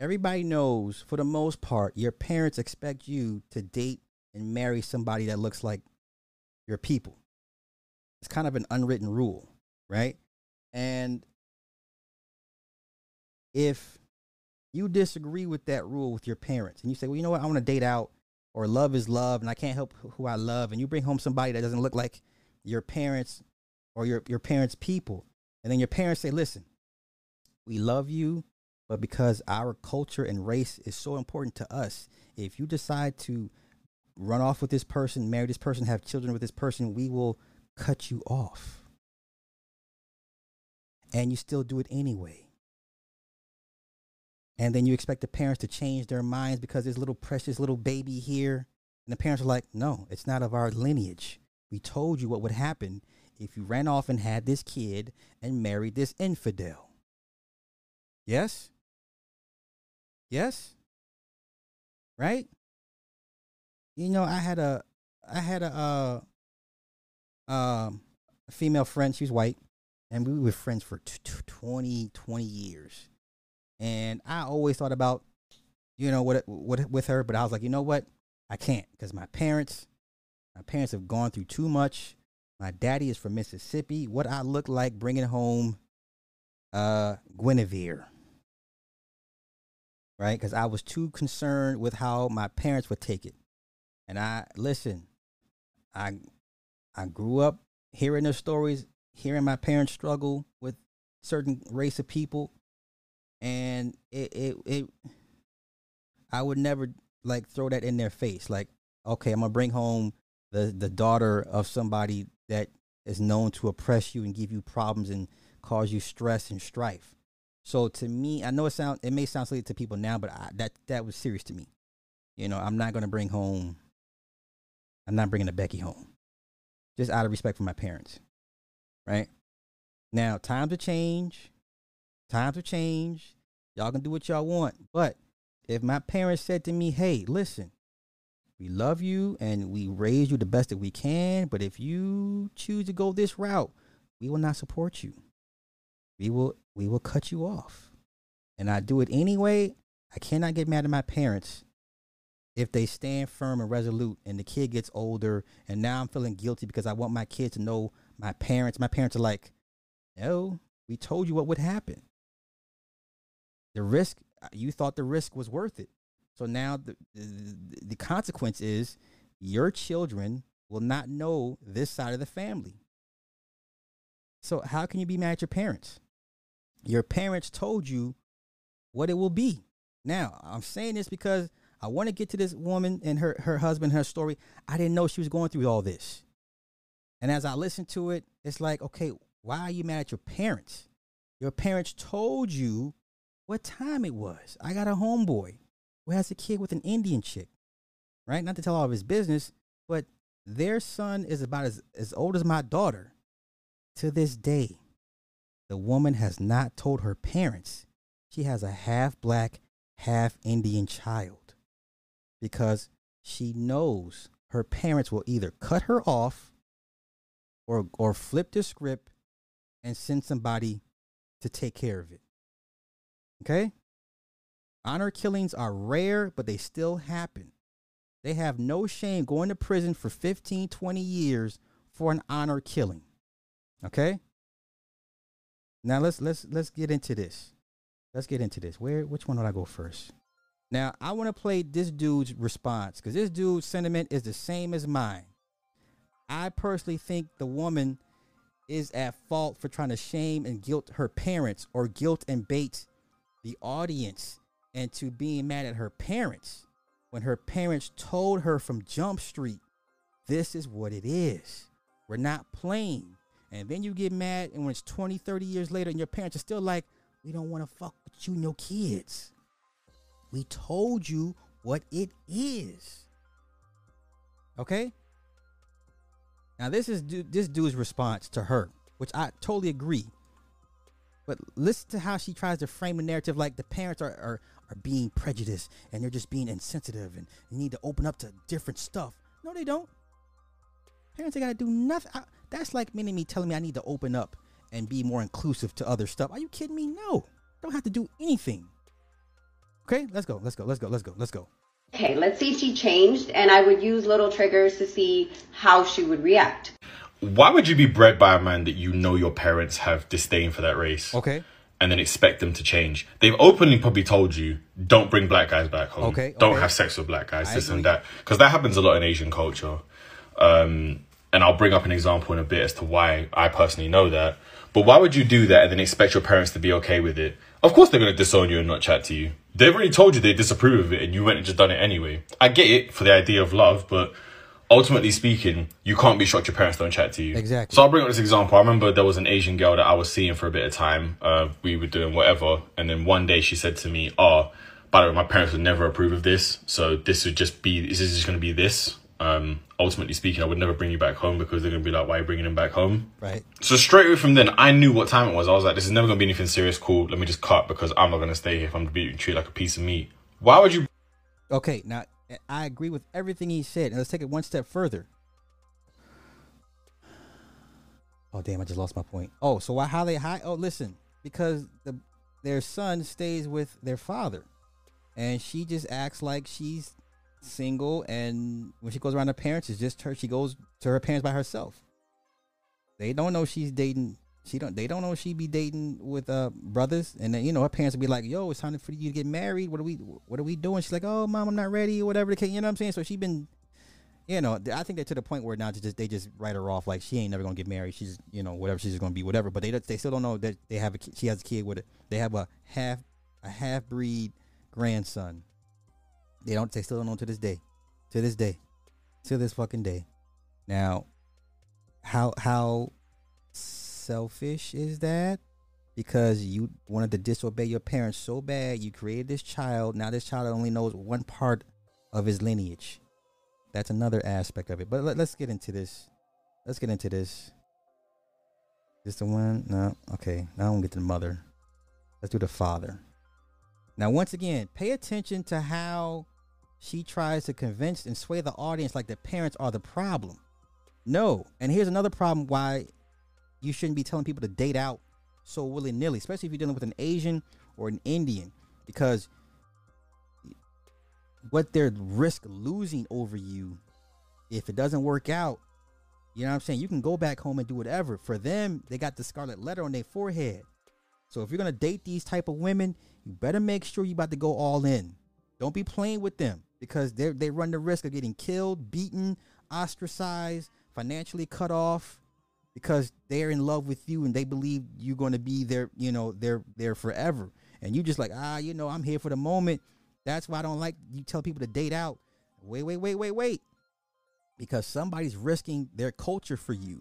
Everybody knows, for the most part, your parents expect you to date and marry somebody that looks like your people. It's kind of an unwritten rule, right? And if you disagree with that rule with your parents and you say, well, you know what, I want to date out or love is love and I can't help who I love, and you bring home somebody that doesn't look like your parents or your, your parents' people, and then your parents say, listen, we love you, but because our culture and race is so important to us, if you decide to run off with this person, marry this person, have children with this person, we will cut you off. And you still do it anyway. And then you expect the parents to change their minds because this little precious little baby here. And the parents are like, no, it's not of our lineage. We told you what would happen if you ran off and had this kid and married this infidel. Yes? Yes? Right? You know, I had a I had a uh um female friend, she was white, and we were friends for t- t- 20 20 years and I always thought about, you know, what what with her, but I was like, you know what, I can't because my parents, my parents have gone through too much My daddy is from Mississippi. What I look like bringing home uh Guinevere. Right? Because I was too concerned with how my parents would take it. And I listen, I I grew up hearing their stories, hearing my parents struggle with certain race of people, and it it, it I would never like throw that in their face. Like, okay, I'm gonna bring home the the daughter of somebody that is known to oppress you and give you problems and cause you stress and strife. So to me, I know it sound it may sound silly to people now, but I, that that was serious to me. You know, I'm not gonna bring home. I'm not bringing a Becky home, just out of respect for my parents, right? Now times have changed. Times have changed. Y'all can do what y'all want, but if my parents said to me, "Hey, listen, we love you and we raise you the best that we can, but if you choose to go this route, we will not support you. We will we will cut you off." And I do it anyway. I cannot get mad at my parents if they stand firm and resolute and the kid gets older and now I'm feeling guilty because I want my kid to know my parents. My parents are like, "No, we told you what would happen." The risk uh, you thought the risk was worth it. So now the, the, the consequence is your children will not know this side of the family. So how can you be mad at your parents? Your parents told you what it will be. Now, I'm saying this because I want to get to this woman and her, her husband, her story. I didn't know she was going through all this. And as I listened to it, it's like, okay, why are you mad at your parents? Your parents told you what time it was. I got a homeboy who has a kid with an Indian chick, right? Not to tell all of his business, but their son is about as, as old as my daughter. To this day, the woman has not told her parents she has a half black, half Indian child because she knows her parents will either cut her off or, or flip the script and send somebody to take care of it. Okay? Honor killings are rare, but they still happen. They have no shame going to prison for 15, 20 years for an honor killing. Okay? Now let's let's let's get into this. Let's get into this. Where which one would I go first? Now, I want to play this dude's response cuz this dude's sentiment is the same as mine. I personally think the woman is at fault for trying to shame and guilt her parents or guilt and bait the audience and to being mad at her parents when her parents told her from Jump Street, this is what it is. We're not playing. And then you get mad, and when it's 20, 30 years later, and your parents are still like, we don't want to fuck with you and your kids. We told you what it is. Okay? Now, this is this dude's response to her, which I totally agree. But listen to how she tries to frame a narrative like the parents are, are, are being prejudiced and they're just being insensitive and need to open up to different stuff. No, they don't. Parents ain't got to do nothing. I, that's like meaning me telling me I need to open up and be more inclusive to other stuff. Are you kidding me? No. Don't have to do anything. Okay, let's go. Let's go. Let's go. Let's go. Let's go. Okay, let's see if she changed, and I would use little triggers to see how she would react why would you be bred by a man that you know your parents have disdain for that race? Okay. And then expect them to change. They've openly probably told you, don't bring black guys back home. Okay. Don't okay. have sex with black guys, I this agree. and that. Because that happens a lot in Asian culture. Um, and I'll bring up an example in a bit as to why I personally know that. But why would you do that and then expect your parents to be okay with it? Of course they're going to disown you and not chat to you. They've already told you they disapprove of it and you went and just done it anyway. I get it for the idea of love, but ultimately speaking, you can't be shocked your parents don't chat to you. Exactly. So I'll bring up this example. I remember there was an Asian girl that I was seeing for a bit of time. Uh, we were doing whatever, and then one day she said to me, "Oh, by the way, my parents would never approve of this, so this would just be this is just going to be this." Um, ultimately speaking, I would never bring you back home because they're going to be like, "Why are you bringing him back home?" Right. So straight away from then, I knew what time it was. I was like, "This is never going to be anything serious. Cool. Let me just cut because I'm not going to stay here if I'm being treated like a piece of meat." Why would you? Okay, now I agree with everything he said. And let's take it one step further. Oh damn! I just lost my point. Oh, so why? How they hide? Oh, listen, because the their son stays with their father, and she just acts like she's single, and when she goes around her parents, it's just her. She goes to her parents by herself. They don't know she's dating. She don't. They don't know she be dating with uh brothers, and then you know her parents will be like, "Yo, it's time for you to get married. What are we? What are we doing?" She's like, "Oh, mom, I'm not ready, or whatever the case." You know what I'm saying? So she been, you know, I think they're to the point where now just they just write her off like she ain't never gonna get married. She's you know whatever she's gonna be whatever. But they they still don't know that they have a she has a kid with it. They have a half a half breed grandson. They don't. They still don't know to this day, to this day, to this fucking day. Now, how how selfish is that? Because you wanted to disobey your parents so bad, you created this child. Now this child only knows one part of his lineage. That's another aspect of it. But let, us get into this. Let's get into this. This the one? No. Okay. Now I'm gonna get to the mother. Let's do the father. Now, once again, pay attention to how she tries to convince and sway the audience like the parents are the problem. No. And here's another problem why you shouldn't be telling people to date out so willy nilly, especially if you're dealing with an Asian or an Indian, because what they're risk losing over you if it doesn't work out. You know what I'm saying? You can go back home and do whatever. For them, they got the scarlet letter on their forehead. So if you're gonna date these type of women, you better make sure you're about to go all in. Don't be playing with them because they they run the risk of getting killed, beaten, ostracized, financially cut off because they're in love with you and they believe you're going to be there, you know, they're there forever. And you just like, ah, you know, I'm here for the moment. That's why I don't like you tell people to date out. Wait, wait, wait, wait, wait. Because somebody's risking their culture for you.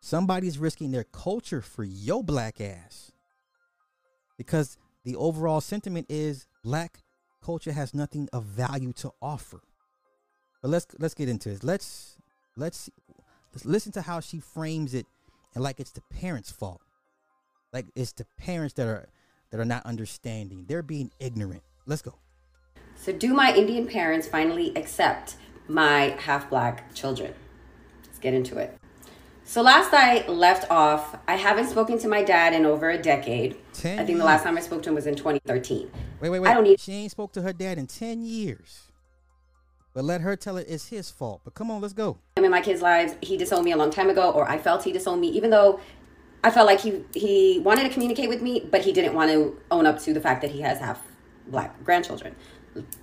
Somebody's risking their culture for your black ass. Because the overall sentiment is black culture has nothing of value to offer. But let's let's get into this. Let's let's listen to how she frames it and like it's the parents' fault. Like it's the parents that are that are not understanding. They're being ignorant. Let's go. So, do my Indian parents finally accept my half black children? Let's get into it. So, last I left off, I haven't spoken to my dad in over a decade. Ten I think the last time I spoke to him was in 2013. Wait, wait, wait. I don't need she ain't spoke to her dad in ten years. But let her tell it it's his fault. But come on, let's go. him in my kids' lives. He disowned me a long time ago, or I felt he disowned me, even though I felt like he he wanted to communicate with me, but he didn't want to own up to the fact that he has half black grandchildren.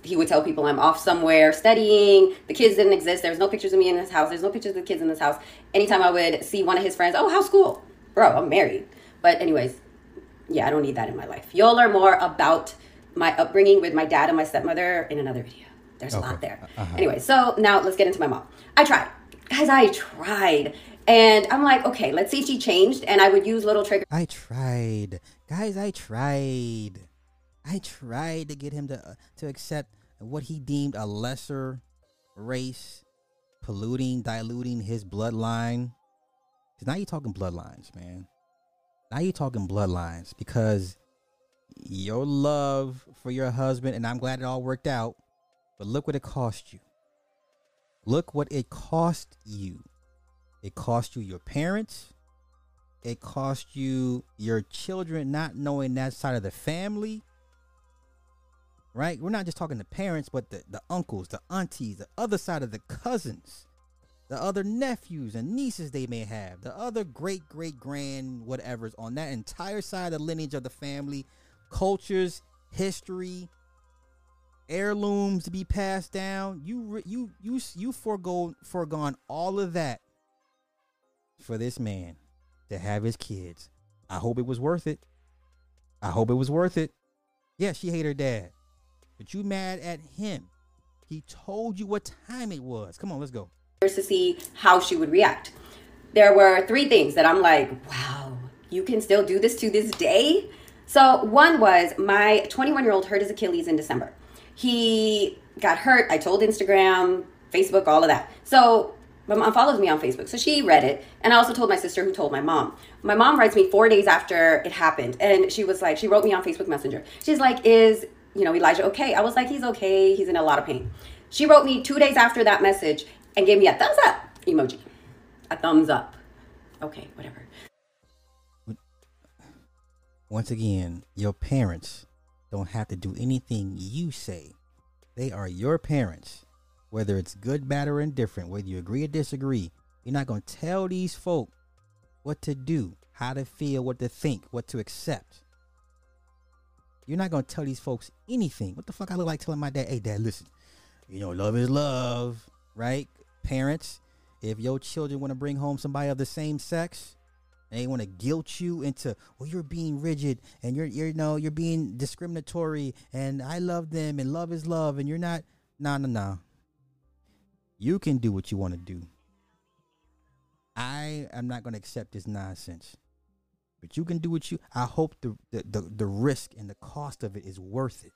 He would tell people I'm off somewhere studying. The kids didn't exist. There's no pictures of me in his house. There's no pictures of the kids in this house. Anytime I would see one of his friends, oh, how's school? Bro, I'm married. But anyways, yeah, I don't need that in my life. You'll learn more about my upbringing with my dad and my stepmother in another video. There's a lot there. Anyway, so now let's get into my mom. I tried. Guys, I tried. And I'm like, okay, let's see if she changed. And I would use little triggers I tried, guys. I tried. I tried to get him to uh, to accept what he deemed a lesser race, polluting, diluting his bloodline. Cause now you're talking bloodlines, man. Now you're talking bloodlines because your love for your husband, and I'm glad it all worked out. But look what it cost you. Look what it cost you. It cost you your parents. It cost you your children not knowing that side of the family. Right? We're not just talking the parents, but the, the uncles, the aunties, the other side of the cousins, the other nephews and nieces they may have, the other great, great, grand, whatever's on that entire side of the lineage of the family, cultures, history, heirlooms to be passed down. You you you you forego foregone all of that for this man to have his kids. I hope it was worth it. I hope it was worth it. Yeah, she hate her dad, but you mad at him. He told you what time it was. Come on, let's go. to see how she would react. There were three things that I'm like, wow, you can still do this to this day? So, one was my 21 year old hurt his Achilles in December. He got hurt. I told Instagram, Facebook, all of that. So, my mom follows me on Facebook. So she read it. And I also told my sister, who told my mom. My mom writes me four days after it happened. And she was like, she wrote me on Facebook Messenger. She's like, is, you know, Elijah okay? I was like, he's okay. He's in a lot of pain. She wrote me two days after that message and gave me a thumbs up emoji. A thumbs up. Okay, whatever. Once again, your parents don't have to do anything you say. They are your parents. Whether it's good, bad, or indifferent, whether you agree or disagree, You're not gonna tell these folk what to do, how to feel, what to think, what to accept. You're not gonna tell these folks anything. What the fuck I look like telling my dad, hey dad, listen, you know, love is love, right? Parents, if your children want to bring home somebody of the same sex, and they want to guilt you into, well, you're being rigid and you're you're no, you're being discriminatory and I love them and love is love and you're not nah nah nah. You can do what you want to do. I am not gonna accept this nonsense. But you can do what you I hope the the, the, the risk and the cost of it is worth it.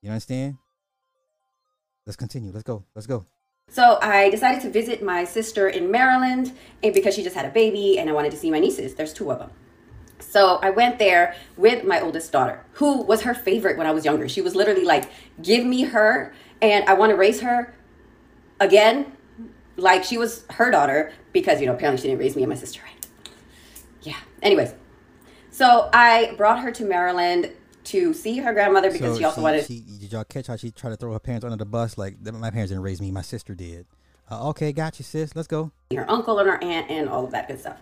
You understand? Let's continue. Let's go. Let's go. So I decided to visit my sister in Maryland and because she just had a baby and I wanted to see my nieces. There's two of them. So I went there with my oldest daughter, who was her favorite when I was younger. She was literally like, give me her and I want to raise her again. Like she was her daughter because, you know, apparently she didn't raise me and my sister right. Yeah. Anyways, so I brought her to Maryland to see her grandmother because So she also wanted. she- did y'all catch how she tried to throw her parents under the bus? Like my parents didn't raise me, my sister did. Uh, okay, got you, sis. Let's go. her uncle and her aunt and all of that good stuff.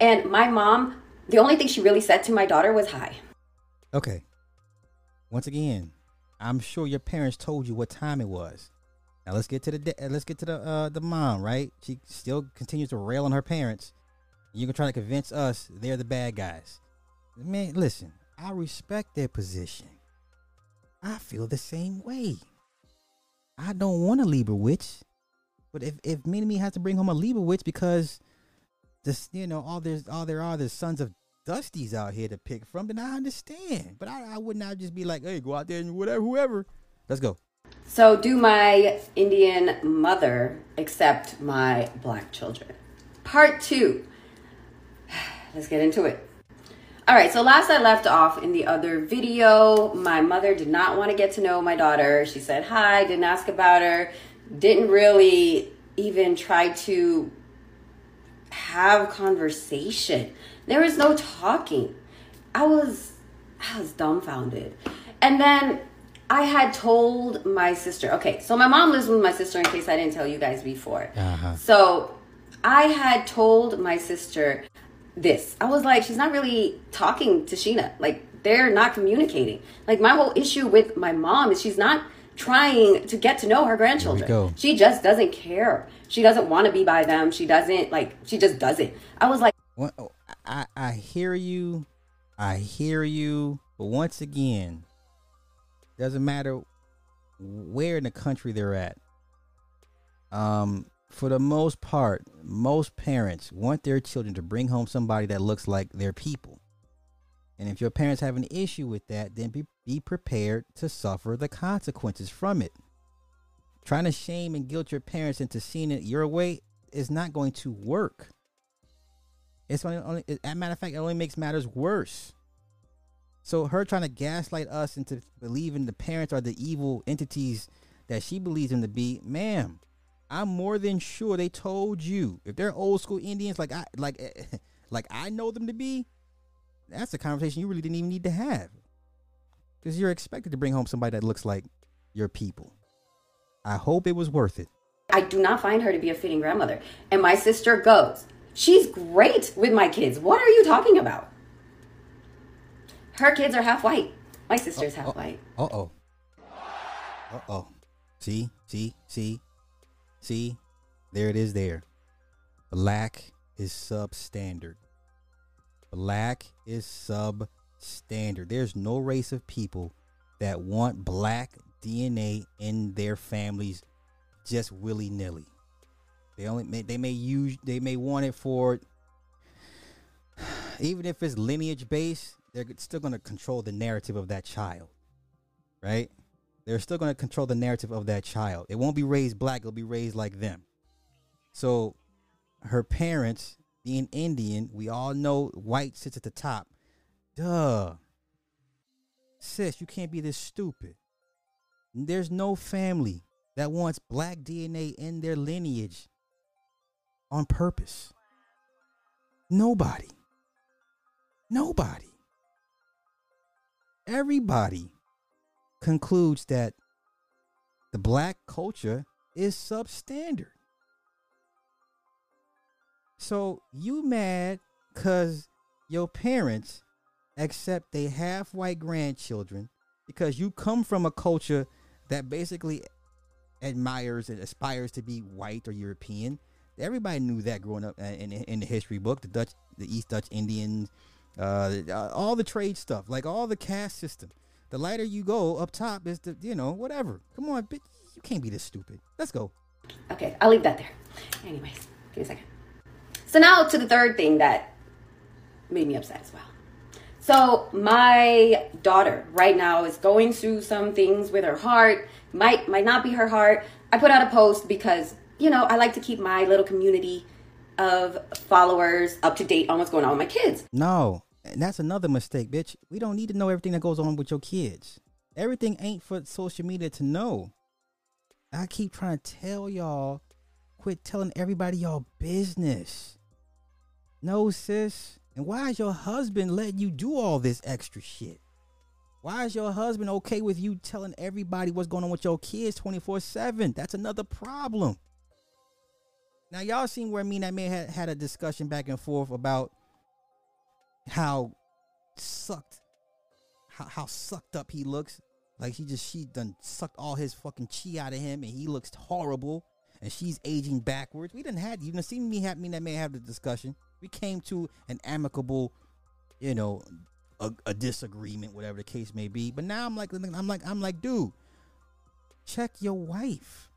And my mom, the only thing she really said to my daughter was hi. Okay. Once again, I'm sure your parents told you what time it was. Now let's get to the da- uh, let's get to the uh, the mom, right? She still continues to rail on her parents. You can try to convince us they're the bad guys. Man, listen, I respect their position. I feel the same way. I don't want a Libra witch, but if if me has to bring home a Libra witch because this you know all there's all there are the sons of dusties out here to pick from, then I understand. But I, I would not just be like, hey, go out there and whatever, whoever. Let's go. So, do my Indian mother accept my black children? Part two. Let's get into it. All right, so last I left off in the other video, my mother did not want to get to know my daughter. She said hi, didn't ask about her, didn't really even try to have conversation. There was no talking. I was I was dumbfounded. And then I had told my sister, okay, so my mom lives with my sister in case I didn't tell you guys before. Uh-huh. So I had told my sister this. I was like, she's not really talking to Sheena. Like, they're not communicating. Like, my whole issue with my mom is she's not trying to get to know her grandchildren. She just doesn't care. She doesn't want to be by them. She doesn't, like, she just doesn't. I was like, What- I, I hear you. I hear you. But once again, doesn't matter where in the country they're at. Um, for the most part, most parents want their children to bring home somebody that looks like their people. And if your parents have an issue with that, then be, be prepared to suffer the consequences from it. Trying to shame and guilt your parents into seeing it your way is not going to work. It's only, only as a matter of fact, it only makes matters worse. So her trying to gaslight us into believing the parents are the evil entities that she believes them to be, ma'am. I'm more than sure they told you if they're old school Indians like I like like I know them to be. That's a conversation you really didn't even need to have, because you're expected to bring home somebody that looks like your people. I hope it was worth it. I do not find her to be a fitting grandmother. And my sister goes, She's great with my kids. What are you talking about? Her kids are half white. My sister's half white. Uh oh. Uh oh. See, see, see, see. There it is. There. Black is substandard. Black is substandard. There's no race of people that want black DNA in their families just willy nilly. They only may, they may use they may want it for even if it's lineage based, they're still going to control the narrative of that child, right? They're still going to control the narrative of that child. It won't be raised black; it'll be raised like them. So, her parents being Indian, we all know white sits at the top. Duh, sis, you can't be this stupid. There's no family that wants black DNA in their lineage on purpose. Nobody. Nobody. Everybody concludes that the black culture is substandard. So you mad because your parents accept they half white grandchildren because you come from a culture that basically admires and aspires to be white or European. Everybody knew that growing up uh, in, in the history book. The Dutch, the East Dutch Indians, uh, all the trade stuff, like all the caste system. The lighter you go up top is the you know whatever. Come on, bitch, you can't be this stupid. Let's go. Okay, I'll leave that there. Anyways, give me a second. So now to the third thing that made me upset as well. So my daughter right now is going through some things with her heart. Might might not be her heart. I put out a post because you know I like to keep my little community of followers up to date on what's going on with my kids. No, and that's another mistake, bitch. We don't need to know everything that goes on with your kids. Everything ain't for social media to know. I keep trying to tell y'all, quit telling everybody y'all business. No, sis. And why is your husband letting you do all this extra shit? Why is your husband okay with you telling everybody what's going on with your kids 24 7? That's another problem. Now, y'all seen where me and that man had, had a discussion back and forth about how sucked, how, how sucked up he looks. Like he just, she done sucked all his fucking chi out of him and he looks horrible and she's aging backwards. We didn't have, you didn't see me, have, me that man have the discussion. We came to an amicable, you know, a, a disagreement, whatever the case may be. But now I'm like, I'm like, I'm like, dude, check your wife.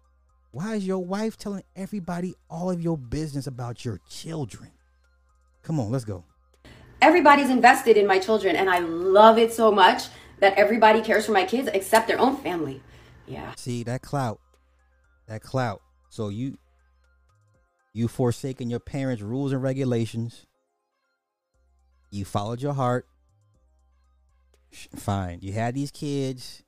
Why is your wife telling everybody all of your business about your children? Come on, let's go. Everybody's invested in my children, and I love it so much that everybody cares for my kids except their own family. Yeah. See that clout, that clout. So you, you forsaken your parents' rules and regulations. You followed your heart. Fine. You had these kids.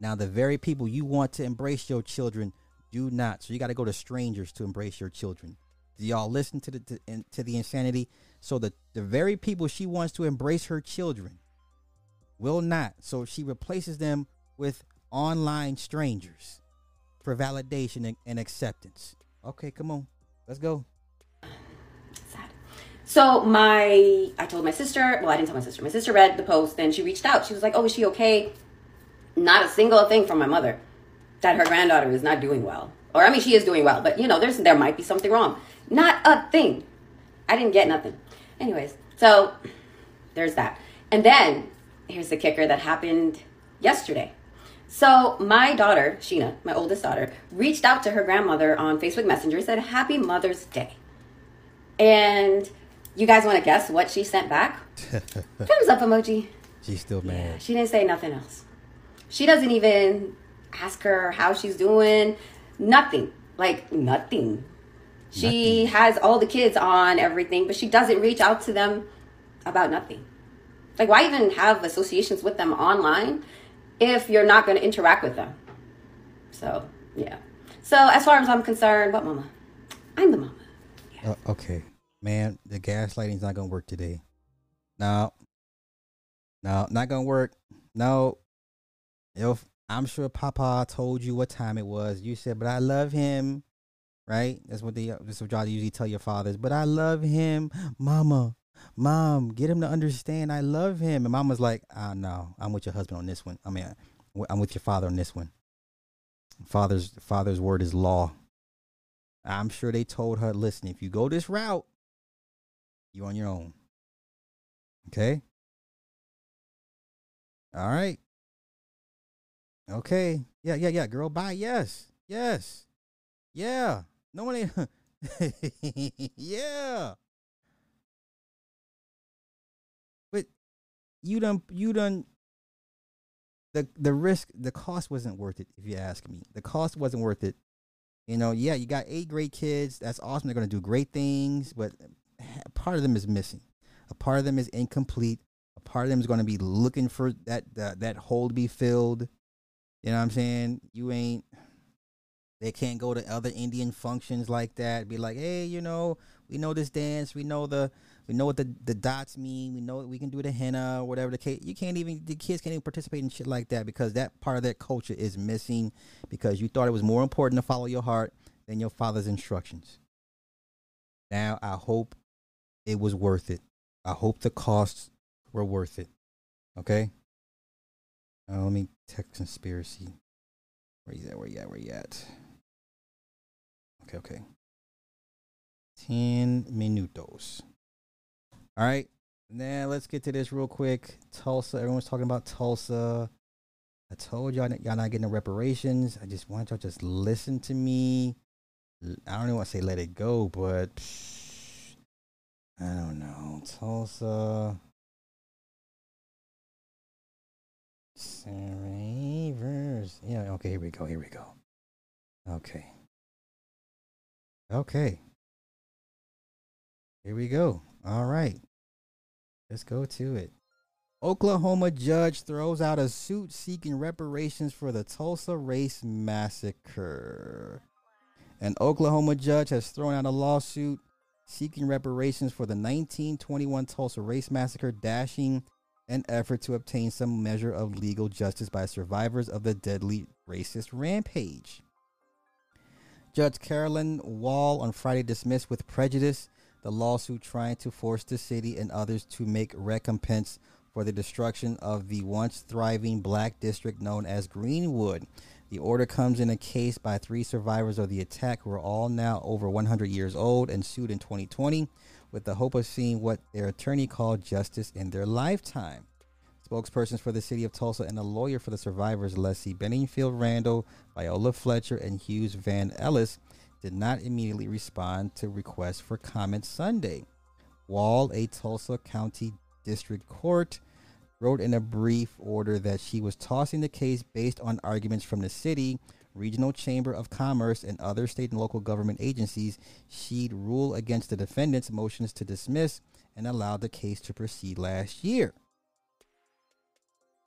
Now the very people you want to embrace your children do not. So you got to go to strangers to embrace your children. Do y'all listen to the to, to the insanity? So the the very people she wants to embrace her children will not. So she replaces them with online strangers for validation and, and acceptance. Okay, come on. Let's go. Sad. So my, I told my sister. Well, I didn't tell my sister. My sister read the post, and she reached out. She was like, "Oh, is she okay?" Not a single thing from my mother that her granddaughter is not doing well, or I mean, she is doing well, but you know, there's there might be something wrong. Not a thing. I didn't get nothing. Anyways, so there's that. And then here's the kicker that happened yesterday. So my daughter, Sheena, my oldest daughter, reached out to her grandmother on Facebook Messenger, said Happy Mother's Day. And you guys want to guess what she sent back? Thumbs up emoji. She's still mad. Yeah, she didn't say nothing else. She doesn't even ask her how she's doing. Nothing. Like nothing. She nothing. has all the kids on everything, but she doesn't reach out to them about nothing. Like why even have associations with them online if you're not going to interact with them. So, yeah. So, as far as I'm concerned, what mama? I'm the mama. Yeah. Uh, okay. Man, the gaslighting's not going to work today. No. No, not going to work. No. If I'm sure Papa told you what time it was. You said, but I love him. Right? That's what they that's what y'all usually tell your fathers. But I love him, Mama. Mom, get him to understand I love him. And mama's like, ah, no, I'm with your husband on this one. I mean, I'm with your father on this one. Father's father's word is law. I'm sure they told her, listen, if you go this route, you're on your own. Okay? All right. Okay. Yeah, yeah, yeah. Girl, bye. Yes. Yes. Yeah. No one yeah. But you done you done the the risk the cost wasn't worth it if you ask me. The cost wasn't worth it. You know yeah you got eight great kids. That's awesome. They're going to do great things but part of them is missing. A part of them is incomplete. A part of them is going to be looking for that that, that hole to be filled. You know what i'm saying? You ain't they can't go to other indian functions like that be like hey you know we know this dance we know the we know what the, the dots mean. We know we can do the henna or whatever the case. You can't even the kids can't even participate in shit like that because that part of that culture is missing because you thought it was more important to follow your heart than your father's instructions. Now I hope it was worth it. I hope the costs were worth it. Okay. Uh, let me text conspiracy. Where you at? Where you at? Where you at? Okay, okay. Ten minutos. All right. Now let's get to this real quick. Tulsa. Everyone's talking about Tulsa. I told y'all y'all not getting the reparations. I just want y'all just listen to me. I don't even want to say let it go, but psh, I don't know. Tulsa. Survivors. Yeah, okay, here we go. Here we go. Okay. Okay. Here we go. All right. Let's go to it. Oklahoma judge throws out a suit seeking reparations for the Tulsa Race Massacre. An Oklahoma judge has thrown out a lawsuit seeking reparations for the 1921 Tulsa Race Massacre, dashing an effort to obtain some measure of legal justice by survivors of the deadly racist rampage. Judge Carolyn Wall on Friday dismissed with prejudice the lawsuit trying to force the city and others to make recompense for the destruction of the once thriving black district known as Greenwood. The order comes in a case by three survivors of the attack who are all now over 100 years old and sued in 2020 with the hope of seeing what their attorney called justice in their lifetime. Spokespersons for the city of Tulsa and a lawyer for the survivors, Leslie Benningfield Randle, Viola Fletcher, and Hughes Van Ellis, did not immediately respond to requests for comment Sunday. Wall, a Tulsa County District Court, wrote in a brief order that she was tossing the case based on arguments from the city, regional chamber of commerce, and other state and local government agencies. She'd rule against the defendants' motions to dismiss and allowed the case to proceed last year.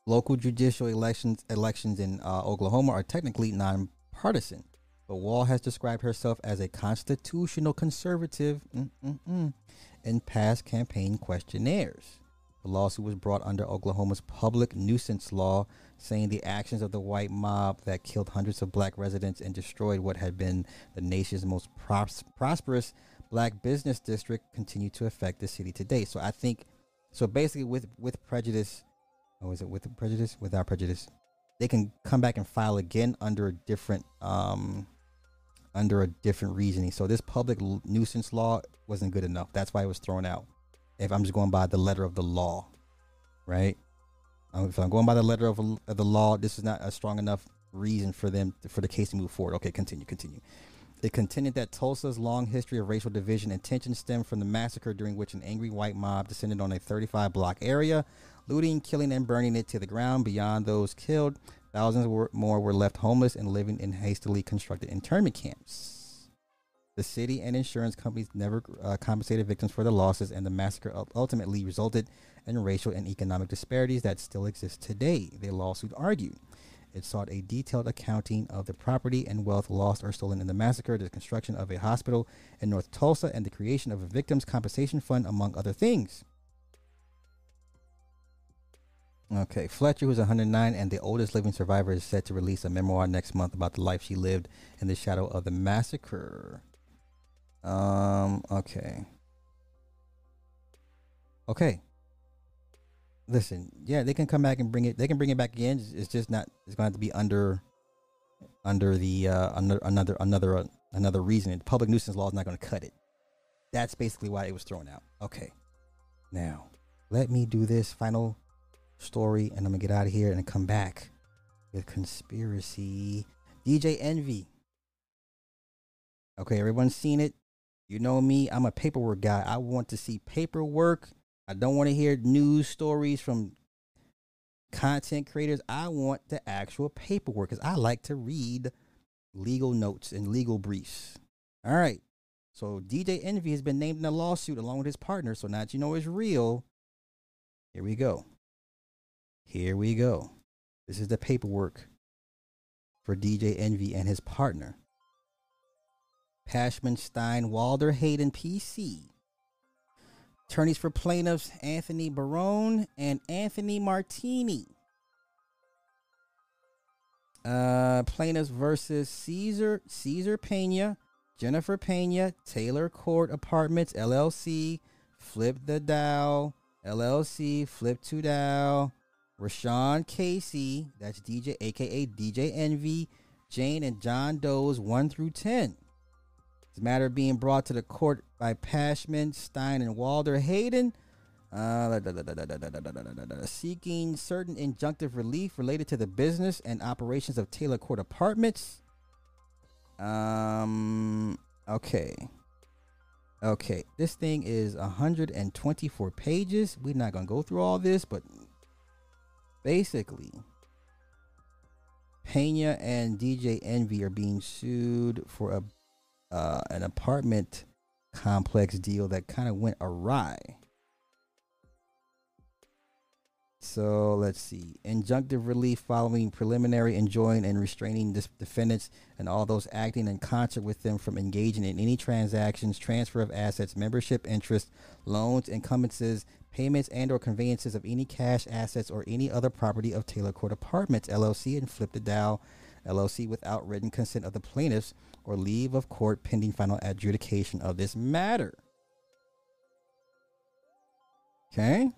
Local judicial elections elections in uh, Oklahoma are technically nonpartisan, but Wall has described herself as a constitutional conservative mm-mm-mm, in past campaign questionnaires. The lawsuit was brought under Oklahoma's public nuisance law, saying the actions of the white mob that killed hundreds of black residents and destroyed what had been the nation's most pros- prosperous black business district continue to affect the city today. So I think, so basically, with with prejudice, or is it with prejudice? Without prejudice, they can come back and file again under a different um under a different reasoning. So this public nuisance law wasn't good enough. That's why it was thrown out. If I'm just going by the letter of the law, right? Um, if I'm going by the letter of, of the law, this is not a strong enough reason for them for the case to move forward. Okay, continue, continue. It contended that Tulsa's long history of racial division and tension stemmed from the massacre during which an angry white mob descended on a 35 block area, looting, killing, and burning it to the ground. Beyond those killed, thousands were, more were left homeless and living in hastily constructed internment camps. The city and insurance companies never uh, compensated victims for the losses, and the massacre ultimately resulted in racial and economic disparities that still exist today, the lawsuit argued. It sought a detailed accounting of the property and wealth lost or stolen in the massacre, the construction of a hospital in North Tulsa, and the creation of a victims' compensation fund, among other things. Okay, Fletcher, who's 109 and the oldest living survivor, is set to release a memoir next month about the life she lived in the shadow of the massacre. Um, okay. Okay. Listen, yeah, they can come back and bring it. They can bring it back again. It's- just not. It's going to have to be under, under the uh, under another another uh, another reason. The public nuisance law is not going to cut it. That's basically why it was thrown out. Okay. Now, let me do this final story, and I'm gonna get out of here and come back with conspiracy. DJ Envy. Okay, everyone's seen it. You know me, I'm a paperwork guy. I want to see paperwork. I don't want to hear news stories from content creators. I want the actual paperwork because I like to read legal notes and legal briefs. All right. So DJ Envy has been named in a lawsuit along with his partner. So now that you know it's real, here we go. Here we go. This is the paperwork for DJ Envy and his partner. Pashman Stein, Walder Hayden, PC. Attorneys for plaintiffs Anthony Barone and Anthony Martini. Uh, plaintiffs versus Caesar Caesar Pena, Jennifer Pena, Taylor Court Apartments LLC, Flip the Dow LLC, Flip to Dow, RaaShaun Casey, that's DJ, aka DJ Envy, Jane and John Doe's 1 through 10. This matter being brought to the court by Pashman, Stein, and Walder Hayden. Uh, seeking certain injunctive relief related to the business and operations of Taylor Court Apartments. Um. Okay. Okay. This thing is 124 pages. We're not gonna go through all this, but basically, Pina and DJ Envy are being sued for a uh, an apartment complex deal that kind of went awry. So let's see. Injunctive relief following preliminary enjoin and restraining dis- defendants and all those acting in concert with them from engaging in any transactions, transfer of assets, membership interest, loans, encumbrances, payments and or conveyances of any cash assets or any other property of Taylor Court Apartments LLC and Flip the Dow LLC without written consent of the plaintiffs or leave of court pending final adjudication of this matter. Okay.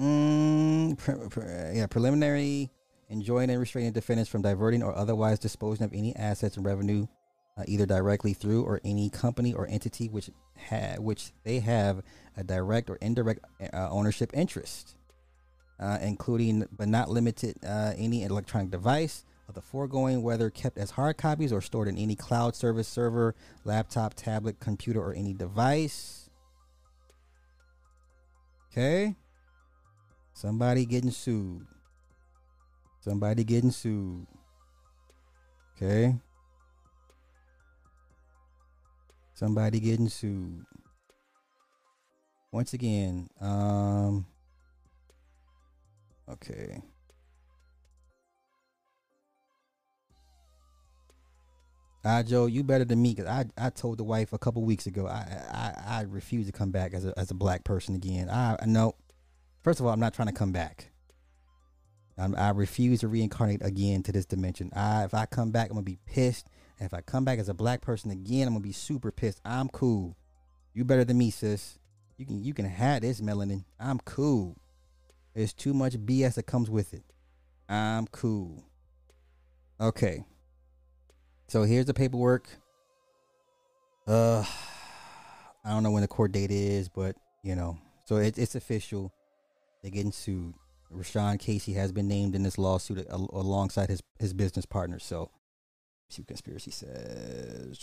Mm, pre- pre- yeah, preliminary enjoining and restraining defendants from diverting or otherwise disposing of any assets and revenue, uh, either directly through or any company or entity which ha- which they have a direct or indirect uh, ownership interest, uh, including but not limited uh, any electronic device of the foregoing, whether kept as hard copies or stored in any cloud service server, laptop, tablet, computer, or any device. Okay. Somebody getting sued. Somebody getting sued. Okay. Somebody getting sued. Once again, um okay. Ah, Joe, you better than me because I, I told the wife a couple weeks ago I, I I refuse to come back as a as a black person again. I, I know First of all, I'm not trying to come back. I'm, i refuse to reincarnate again to this dimension. I, if I come back, I'm gonna be pissed. And if I come back as a black person again, I'm gonna be super pissed. I'm cool. You better than me, sis. You can you can have this melanin. I'm cool. There's too much BS that comes with it. I'm cool. Okay. So here's the paperwork. Uh, I don't know when the court date is, but you know, so it, it's official. They're getting sued. RaaShaun Casey has been named in this lawsuit al- alongside his, his business partner. So, see what conspiracy says.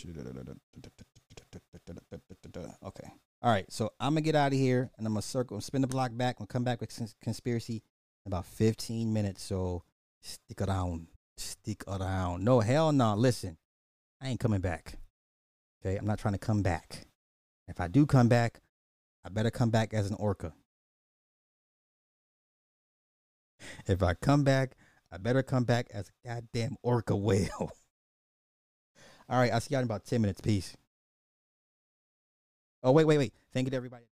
Okay. All right. So I'm gonna get out of here, and I'm gonna circle, spin the block back, and come back with conspiracy in about 15 minutes. So stick around. Stick around. No hell no. Listen, I ain't coming back. Okay. I'm not trying to come back. If I do come back, I better come back as an orca. If I come back, I better come back as a goddamn orca whale. All right, I'll see y'all in about 10 minutes. Peace. Oh, wait, wait, wait. Thank you to everybody.